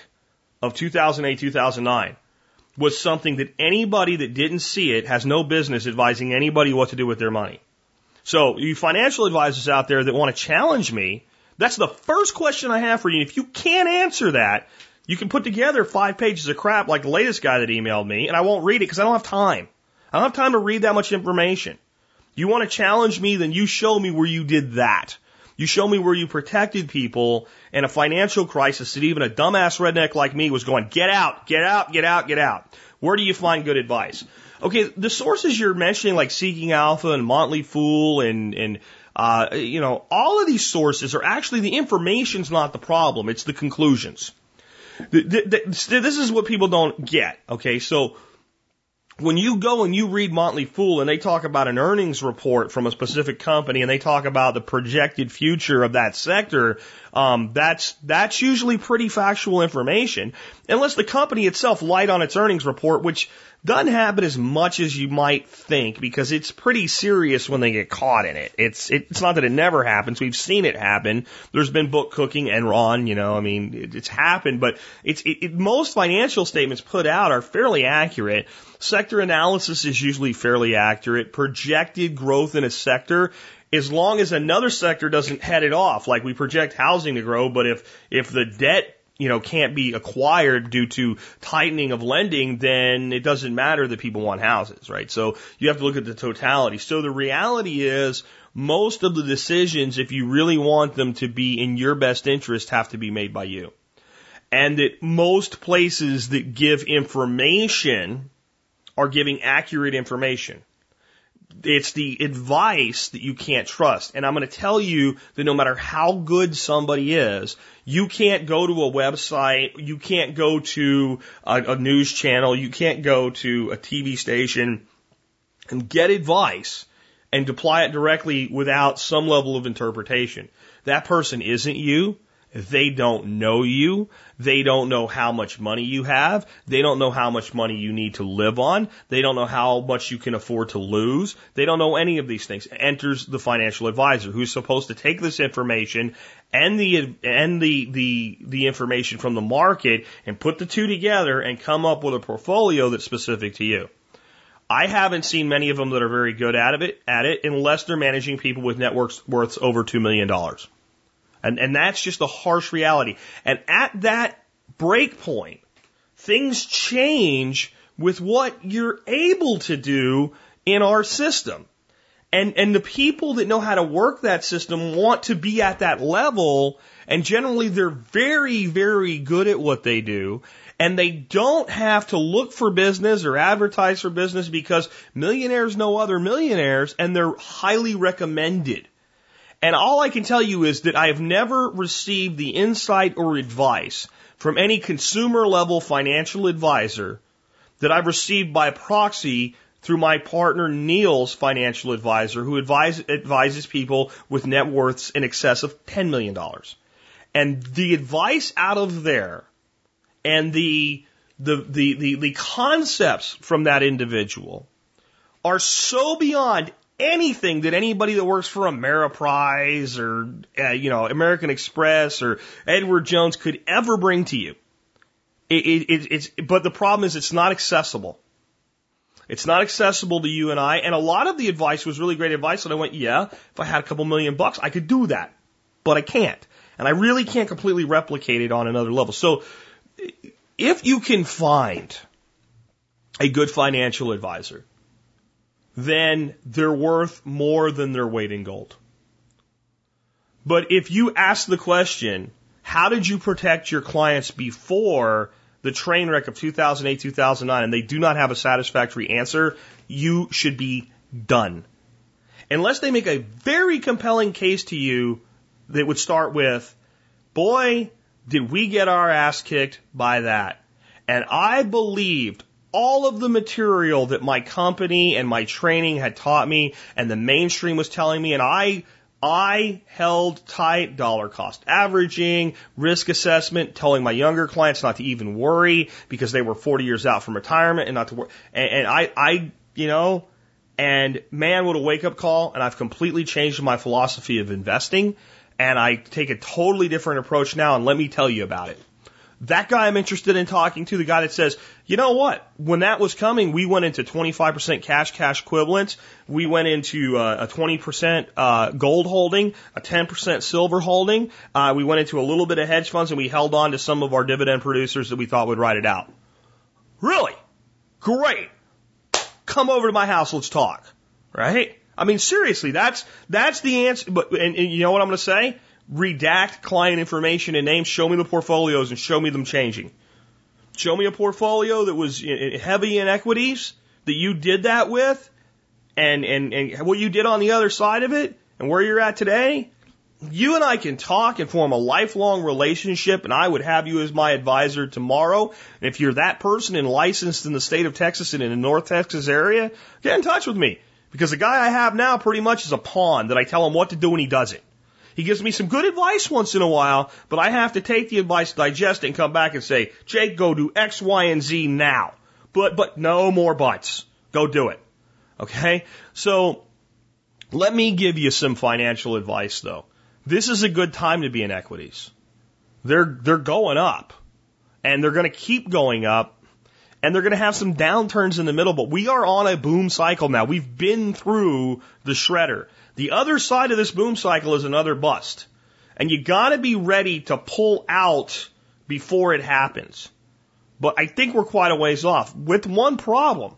Speaker 1: of 2008, 2009 was something that anybody that didn't see it has no business advising anybody what to do with their money. So you financial advisors out there that want to challenge me, that's the first question I have for you. If you can't answer that, you can put together five pages of crap like the latest guy that emailed me, and I won't read it because I don't have time. I don't have time to read that much information. You want to challenge me, then you show me where you did that. You show me where you protected people in a financial crisis that even a dumbass redneck like me was going, get out, get out, get out, get out. Where do you find good advice? Okay, the sources you're mentioning, like Seeking Alpha and Motley Fool and, and, uh, you know, all of these sources are actually the information's not the problem. It's the conclusions. The, the, the, this is what people don't get. Okay, so when you go and you read Motley Fool and they talk about an earnings report from a specific company and they talk about the projected future of that sector, um, that's that's usually pretty factual information, unless the company itself lied on its earnings report, which doesn't happen as much as you might think because it's pretty serious when they get caught in it. It's it's not that it never happens. We've seen it happen. There's been book cooking, Enron, you know, I mean, it, it's happened, but it's it, it, most financial statements put out are fairly accurate. Sector analysis is usually fairly accurate. Projected growth in a sector as long as another sector doesn't head it off, like we project housing to grow, but if, if the debt, you know, can't be acquired due to tightening of lending, then it doesn't matter that people want houses, right? So you have to look at the totality. So the reality is most of the decisions, if you really want them to be in your best interest, have to be made by you. And that most places that give information are giving accurate information it's the advice that you can't trust. And I'm going to tell you that no matter how good somebody is, you can't go to a website, you can't go to a, a news channel, you can't go to a TV station and get advice and apply it directly without some level of interpretation. That person isn't you. They don't know you. They don't know how much money you have. They don't know how much money you need to live on. They don't know how much you can afford to lose. They don't know any of these things. Enters the financial advisor who's supposed to take this information and the and the the the information from the market and put the two together and come up with a portfolio that's specific to you. I haven't seen many of them that are very good at it at it unless they're managing people with networks worth over two million dollars. And, and that's just a harsh reality. And at that break point, things change with what you're able to do in our system. And, and the people that know how to work that system want to be at that level. And generally they're very, very good at what they do. And they don't have to look for business or advertise for business because millionaires know other millionaires and they're highly recommended. And all I can tell you is that I have never received the insight or advice from any consumer level financial advisor that I've received by proxy through my partner Neil's financial advisor who advise, advises people with net worths in excess of $10 million. And the advice out of there and the, the, the, the, the concepts from that individual are so beyond anything that anybody that works for Ameriprise or uh, you know American Express or Edward Jones could ever bring to you. It, it, it's but the problem is it's not accessible. It's not accessible to you and I. And a lot of the advice was really great advice. And I went, yeah, if I had a couple million bucks, I could do that, but I can't. And I really can't completely replicate it on another level. So if you can find a good financial advisor then they're worth more than their weight in gold. But if you ask the question, how did you protect your clients before the train wreck of 2008, 2009, and they do not have a satisfactory answer, you should be done. Unless they make a very compelling case to you that would start with, boy, did we get our ass kicked by that. And I believed all of the material that my company and my training had taught me and the mainstream was telling me and I I held tight dollar cost averaging, risk assessment, telling my younger clients not to even worry because they were 40 years out from retirement and not to worry. And, and I, I, you know, and man, what a wake up call. And I've completely changed my philosophy of investing and I take a totally different approach now. And let me tell you about it. That guy I'm interested in talking to, the guy that says, you know what? When that was coming, we went into 25% cash, cash equivalents. We went into uh, a 20% uh, gold holding, a 10% silver holding. Uh, we went into a little bit of hedge funds and we held on to some of our dividend producers that we thought would ride it out. Really? Great. Come over to my house. Let's talk. Right? I mean, seriously, that's, that's the answer. But, and, and you know what I'm going to say? Redact client information and names, show me the portfolios and show me them changing. Show me a portfolio that was heavy in equities that you did that with and, and, and what you did on the other side of it and where you're at today. You and I can talk and form a lifelong relationship and I would have you as my advisor tomorrow. And if you're that person and licensed in the state of Texas and in the North Texas area, get in touch with me. Because the guy I have now pretty much is a pawn that I tell him what to do and he does it. He gives me some good advice once in a while, but I have to take the advice, digest it, and come back and say, Jake, go do X, Y, and Z now. But, but no more buts. Go do it. Okay? So, let me give you some financial advice though. This is a good time to be in equities. They're, they're going up. And they're going to keep going up. And they're going to have some downturns in the middle, but we are on a boom cycle now. We've been through the shredder. The other side of this boom cycle is another bust. And you gotta be ready to pull out before it happens. But I think we're quite a ways off with one problem.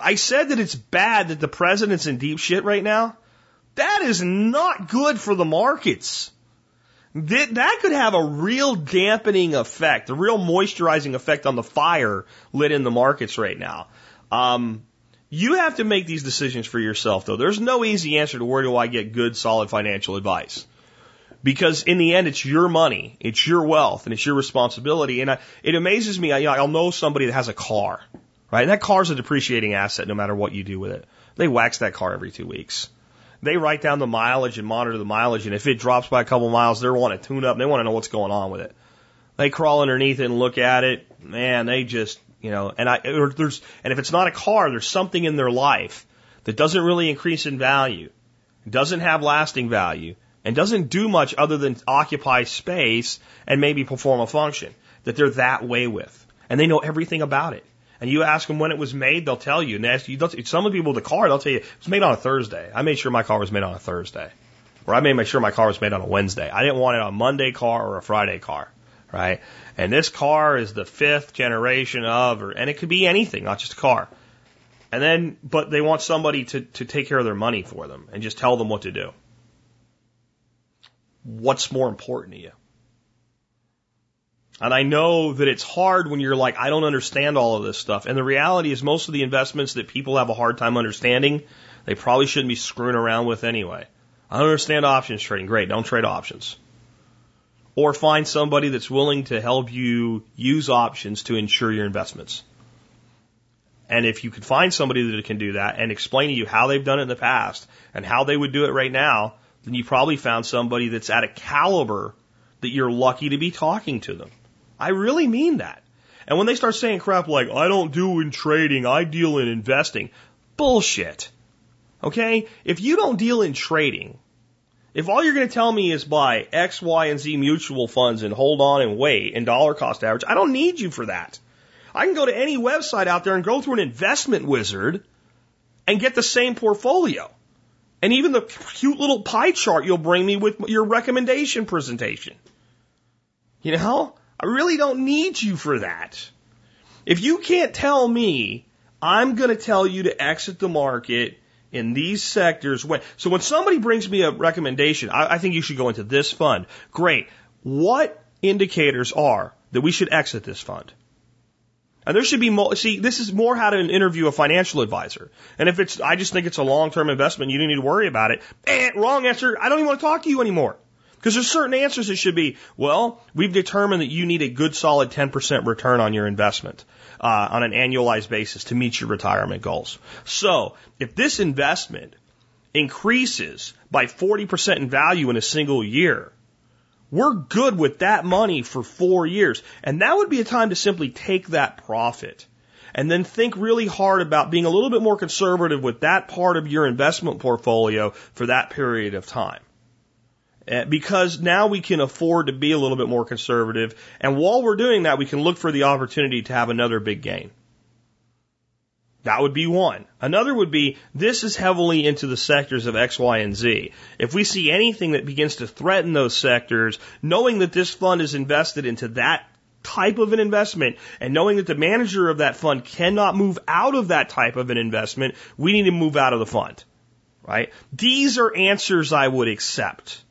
Speaker 1: I said that it's bad that the president's in deep shit right now. That is not good for the markets. That, that could have a real dampening effect, a real moisturizing effect on the fire lit in the markets right now. Um, you have to make these decisions for yourself, though. There's no easy answer to where do I get good, solid financial advice. Because in the end, it's your money, it's your wealth, and it's your responsibility. And I, it amazes me. I, you know, I'll know somebody that has a car, right? And that car's a depreciating asset no matter what you do with it. They wax that car every two weeks. They write down the mileage and monitor the mileage, and if it drops by a couple miles, they want to tune up. They want to know what's going on with it. They crawl underneath it and look at it. Man, they just you know, and I, or there's, and if it's not a car, there's something in their life that doesn't really increase in value, doesn't have lasting value, and doesn't do much other than occupy space and maybe perform a function that they're that way with. And they know everything about it. And you ask them when it was made, they'll tell you. And ask you, some of the people with the car, they'll tell you, it was made on a Thursday. I made sure my car was made on a Thursday. Or I made sure my car was made on a Wednesday. I didn't want it on a Monday car or a Friday car right? And this car is the fifth generation of, or, and it could be anything, not just a car. And then, but they want somebody to, to take care of their money for them and just tell them what to do. What's more important to you? And I know that it's hard when you're like, I don't understand all of this stuff. And the reality is most of the investments that people have a hard time understanding, they probably shouldn't be screwing around with anyway. I don't understand options trading. Great. Don't trade options or find somebody that's willing to help you use options to insure your investments. And if you could find somebody that can do that and explain to you how they've done it in the past and how they would do it right now, then you probably found somebody that's at a caliber that you're lucky to be talking to them. I really mean that. And when they start saying crap like, I don't do in trading, I deal in investing, bullshit. Okay? If you don't deal in trading, if all you're going to tell me is buy X, Y, and Z mutual funds and hold on and wait and dollar cost average, I don't need you for that. I can go to any website out there and go through an investment wizard and get the same portfolio. And even the cute little pie chart you'll bring me with your recommendation presentation. You know, I really don't need you for that. If you can't tell me, I'm going to tell you to exit the market in these sectors when so when somebody brings me a recommendation, I, I think you should go into this fund. Great. What indicators are that we should exit this fund? And there should be more, see, this is more how to interview a financial advisor. And if it's, I just think it's a long-term investment, you don't need to worry about it. Eh, wrong answer. I don't even want to talk to you anymore. Because there's certain answers that should be, well, we've determined that you need a good solid 10% return on your investment uh, on an annualized basis to meet your retirement goals. So if this investment increases by 40% in value in a single year, we're good with that money for four years. And that would be a time to simply take that profit and then think really hard about being a little bit more conservative with that part of your investment portfolio for that period of time. Uh, because now we can afford to be a little bit more conservative. And while we're doing that, we can look for the opportunity to have another big gain. That would be one. Another would be this is heavily into the sectors of X, Y, and Z. If we see anything that begins to threaten those sectors, knowing that this fund is invested into that type of an investment and knowing that the manager of that fund cannot move out of that type of an investment, we need to move out of the fund. Right? These are answers I would accept.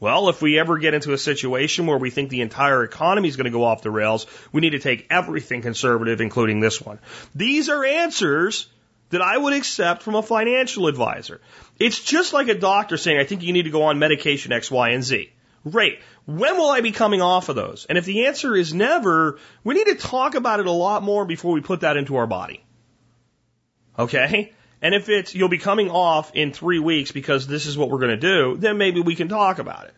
Speaker 1: Well, if we ever get into a situation where we think the entire economy is going to go off the rails, we need to take everything conservative, including this one. These are answers that I would accept from a financial advisor. It's just like a doctor saying, I think you need to go on medication X, Y, and Z. Great. When will I be coming off of those? And if the answer is never, we need to talk about it a lot more before we put that into our body. Okay? And if it's you'll be coming off in three weeks because this is what we're going to do, then maybe we can talk about it.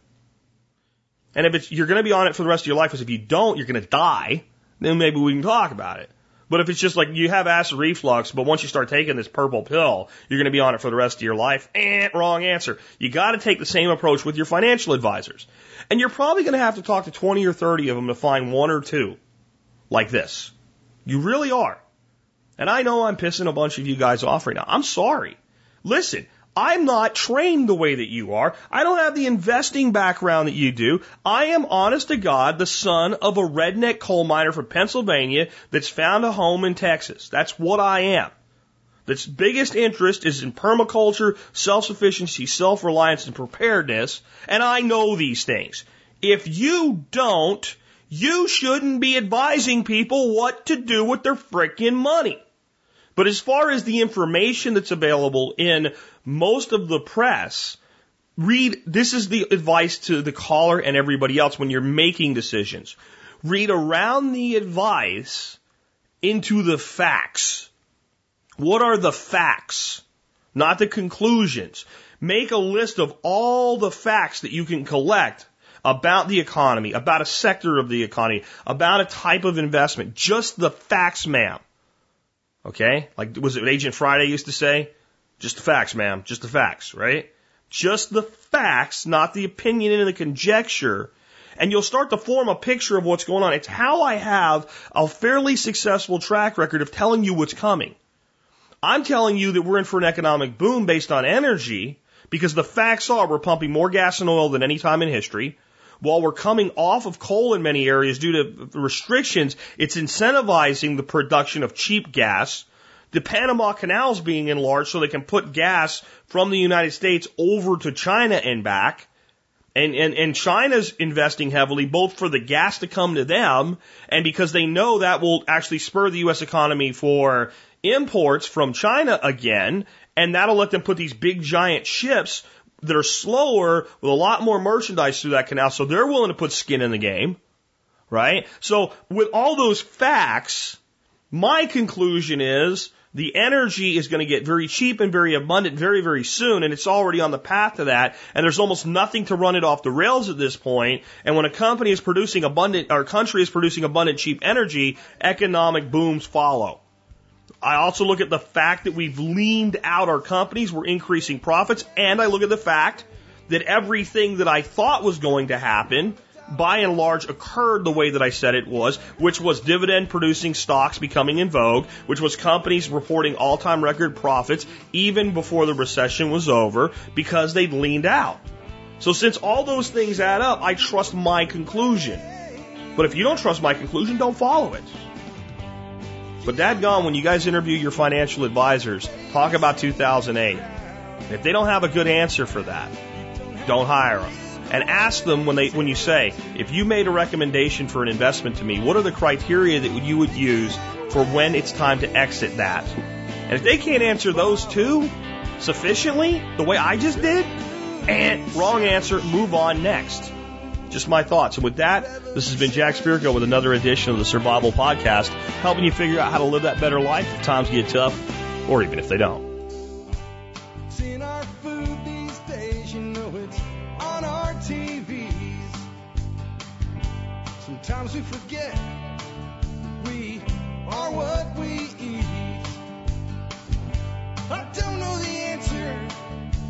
Speaker 1: And if it's you're going to be on it for the rest of your life, because if you don't, you're going to die, then maybe we can talk about it. But if it's just like you have acid reflux, but once you start taking this purple pill, you're going to be on it for the rest of your life, eh, wrong answer. You got to take the same approach with your financial advisors. And you're probably going to have to talk to 20 or 30 of them to find one or two like this. You really are. And I know I'm pissing a bunch of you guys off right now. I'm sorry. Listen, I'm not trained the way that you are. I don't have the investing background that you do. I am honest to God, the son of a redneck coal miner from Pennsylvania that's found a home in Texas. That's what I am. That's biggest interest is in permaculture, self-sufficiency, self-reliance, and preparedness. And I know these things. If you don't, you shouldn't be advising people what to do with their frickin' money. But as far as the information that's available in most of the press, read, this is the advice to the caller and everybody else when you're making decisions. Read around the advice into the facts. What are the facts? Not the conclusions. Make a list of all the facts that you can collect about the economy, about a sector of the economy, about a type of investment. Just the facts, ma'am. Okay? Like, was it Agent Friday used to say? Just the facts, ma'am. Just the facts, right? Just the facts, not the opinion and the conjecture. And you'll start to form a picture of what's going on. It's how I have a fairly successful track record of telling you what's coming. I'm telling you that we're in for an economic boom based on energy because the facts are we're pumping more gas and oil than any time in history. While we're coming off of coal in many areas due to restrictions, it's incentivizing the production of cheap gas. The Panama Canal is being enlarged so they can put gas from the United States over to China and back. And, and, and China's investing heavily both for the gas to come to them and because they know that will actually spur the U.S. economy for imports from China again. And that'll let them put these big giant ships that are slower with a lot more merchandise through that canal. So they're willing to put skin in the game, right? So with all those facts, my conclusion is the energy is going to get very cheap and very abundant very, very soon, and it's already on the path to that, and there's almost nothing to run it off the rails at this point. And when a company is producing abundant, or country is producing abundant cheap energy, economic booms follow. I also look at the fact that we've leaned out our companies, we're increasing profits, and I look at the fact that everything that I thought was going to happen, by and large, occurred the way that I said it was, which was dividend producing stocks becoming in vogue, which was companies reporting all time record profits even before the recession was over because they'd leaned out. So since all those things add up, I trust my conclusion. But if you don't trust my conclusion, don't follow it. But dadgone, when you guys interview your financial advisors, talk about 2008. If they don't have a good answer for that, don't hire them. And ask them when they when you say, if you made a recommendation for an investment to me, what are the criteria that you would use for when it's time to exit that? And if they can't answer those two sufficiently, the way I just did, and wrong answer, move on next. Just my thoughts. And with that, this has been Jack Spirko with another edition of the Survival Podcast, helping you figure out how to live that better life if times get tough, or even if they don't.
Speaker 14: Sometimes we forget we are what we eat. I don't know the answer.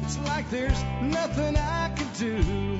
Speaker 14: It's like there's nothing I can do.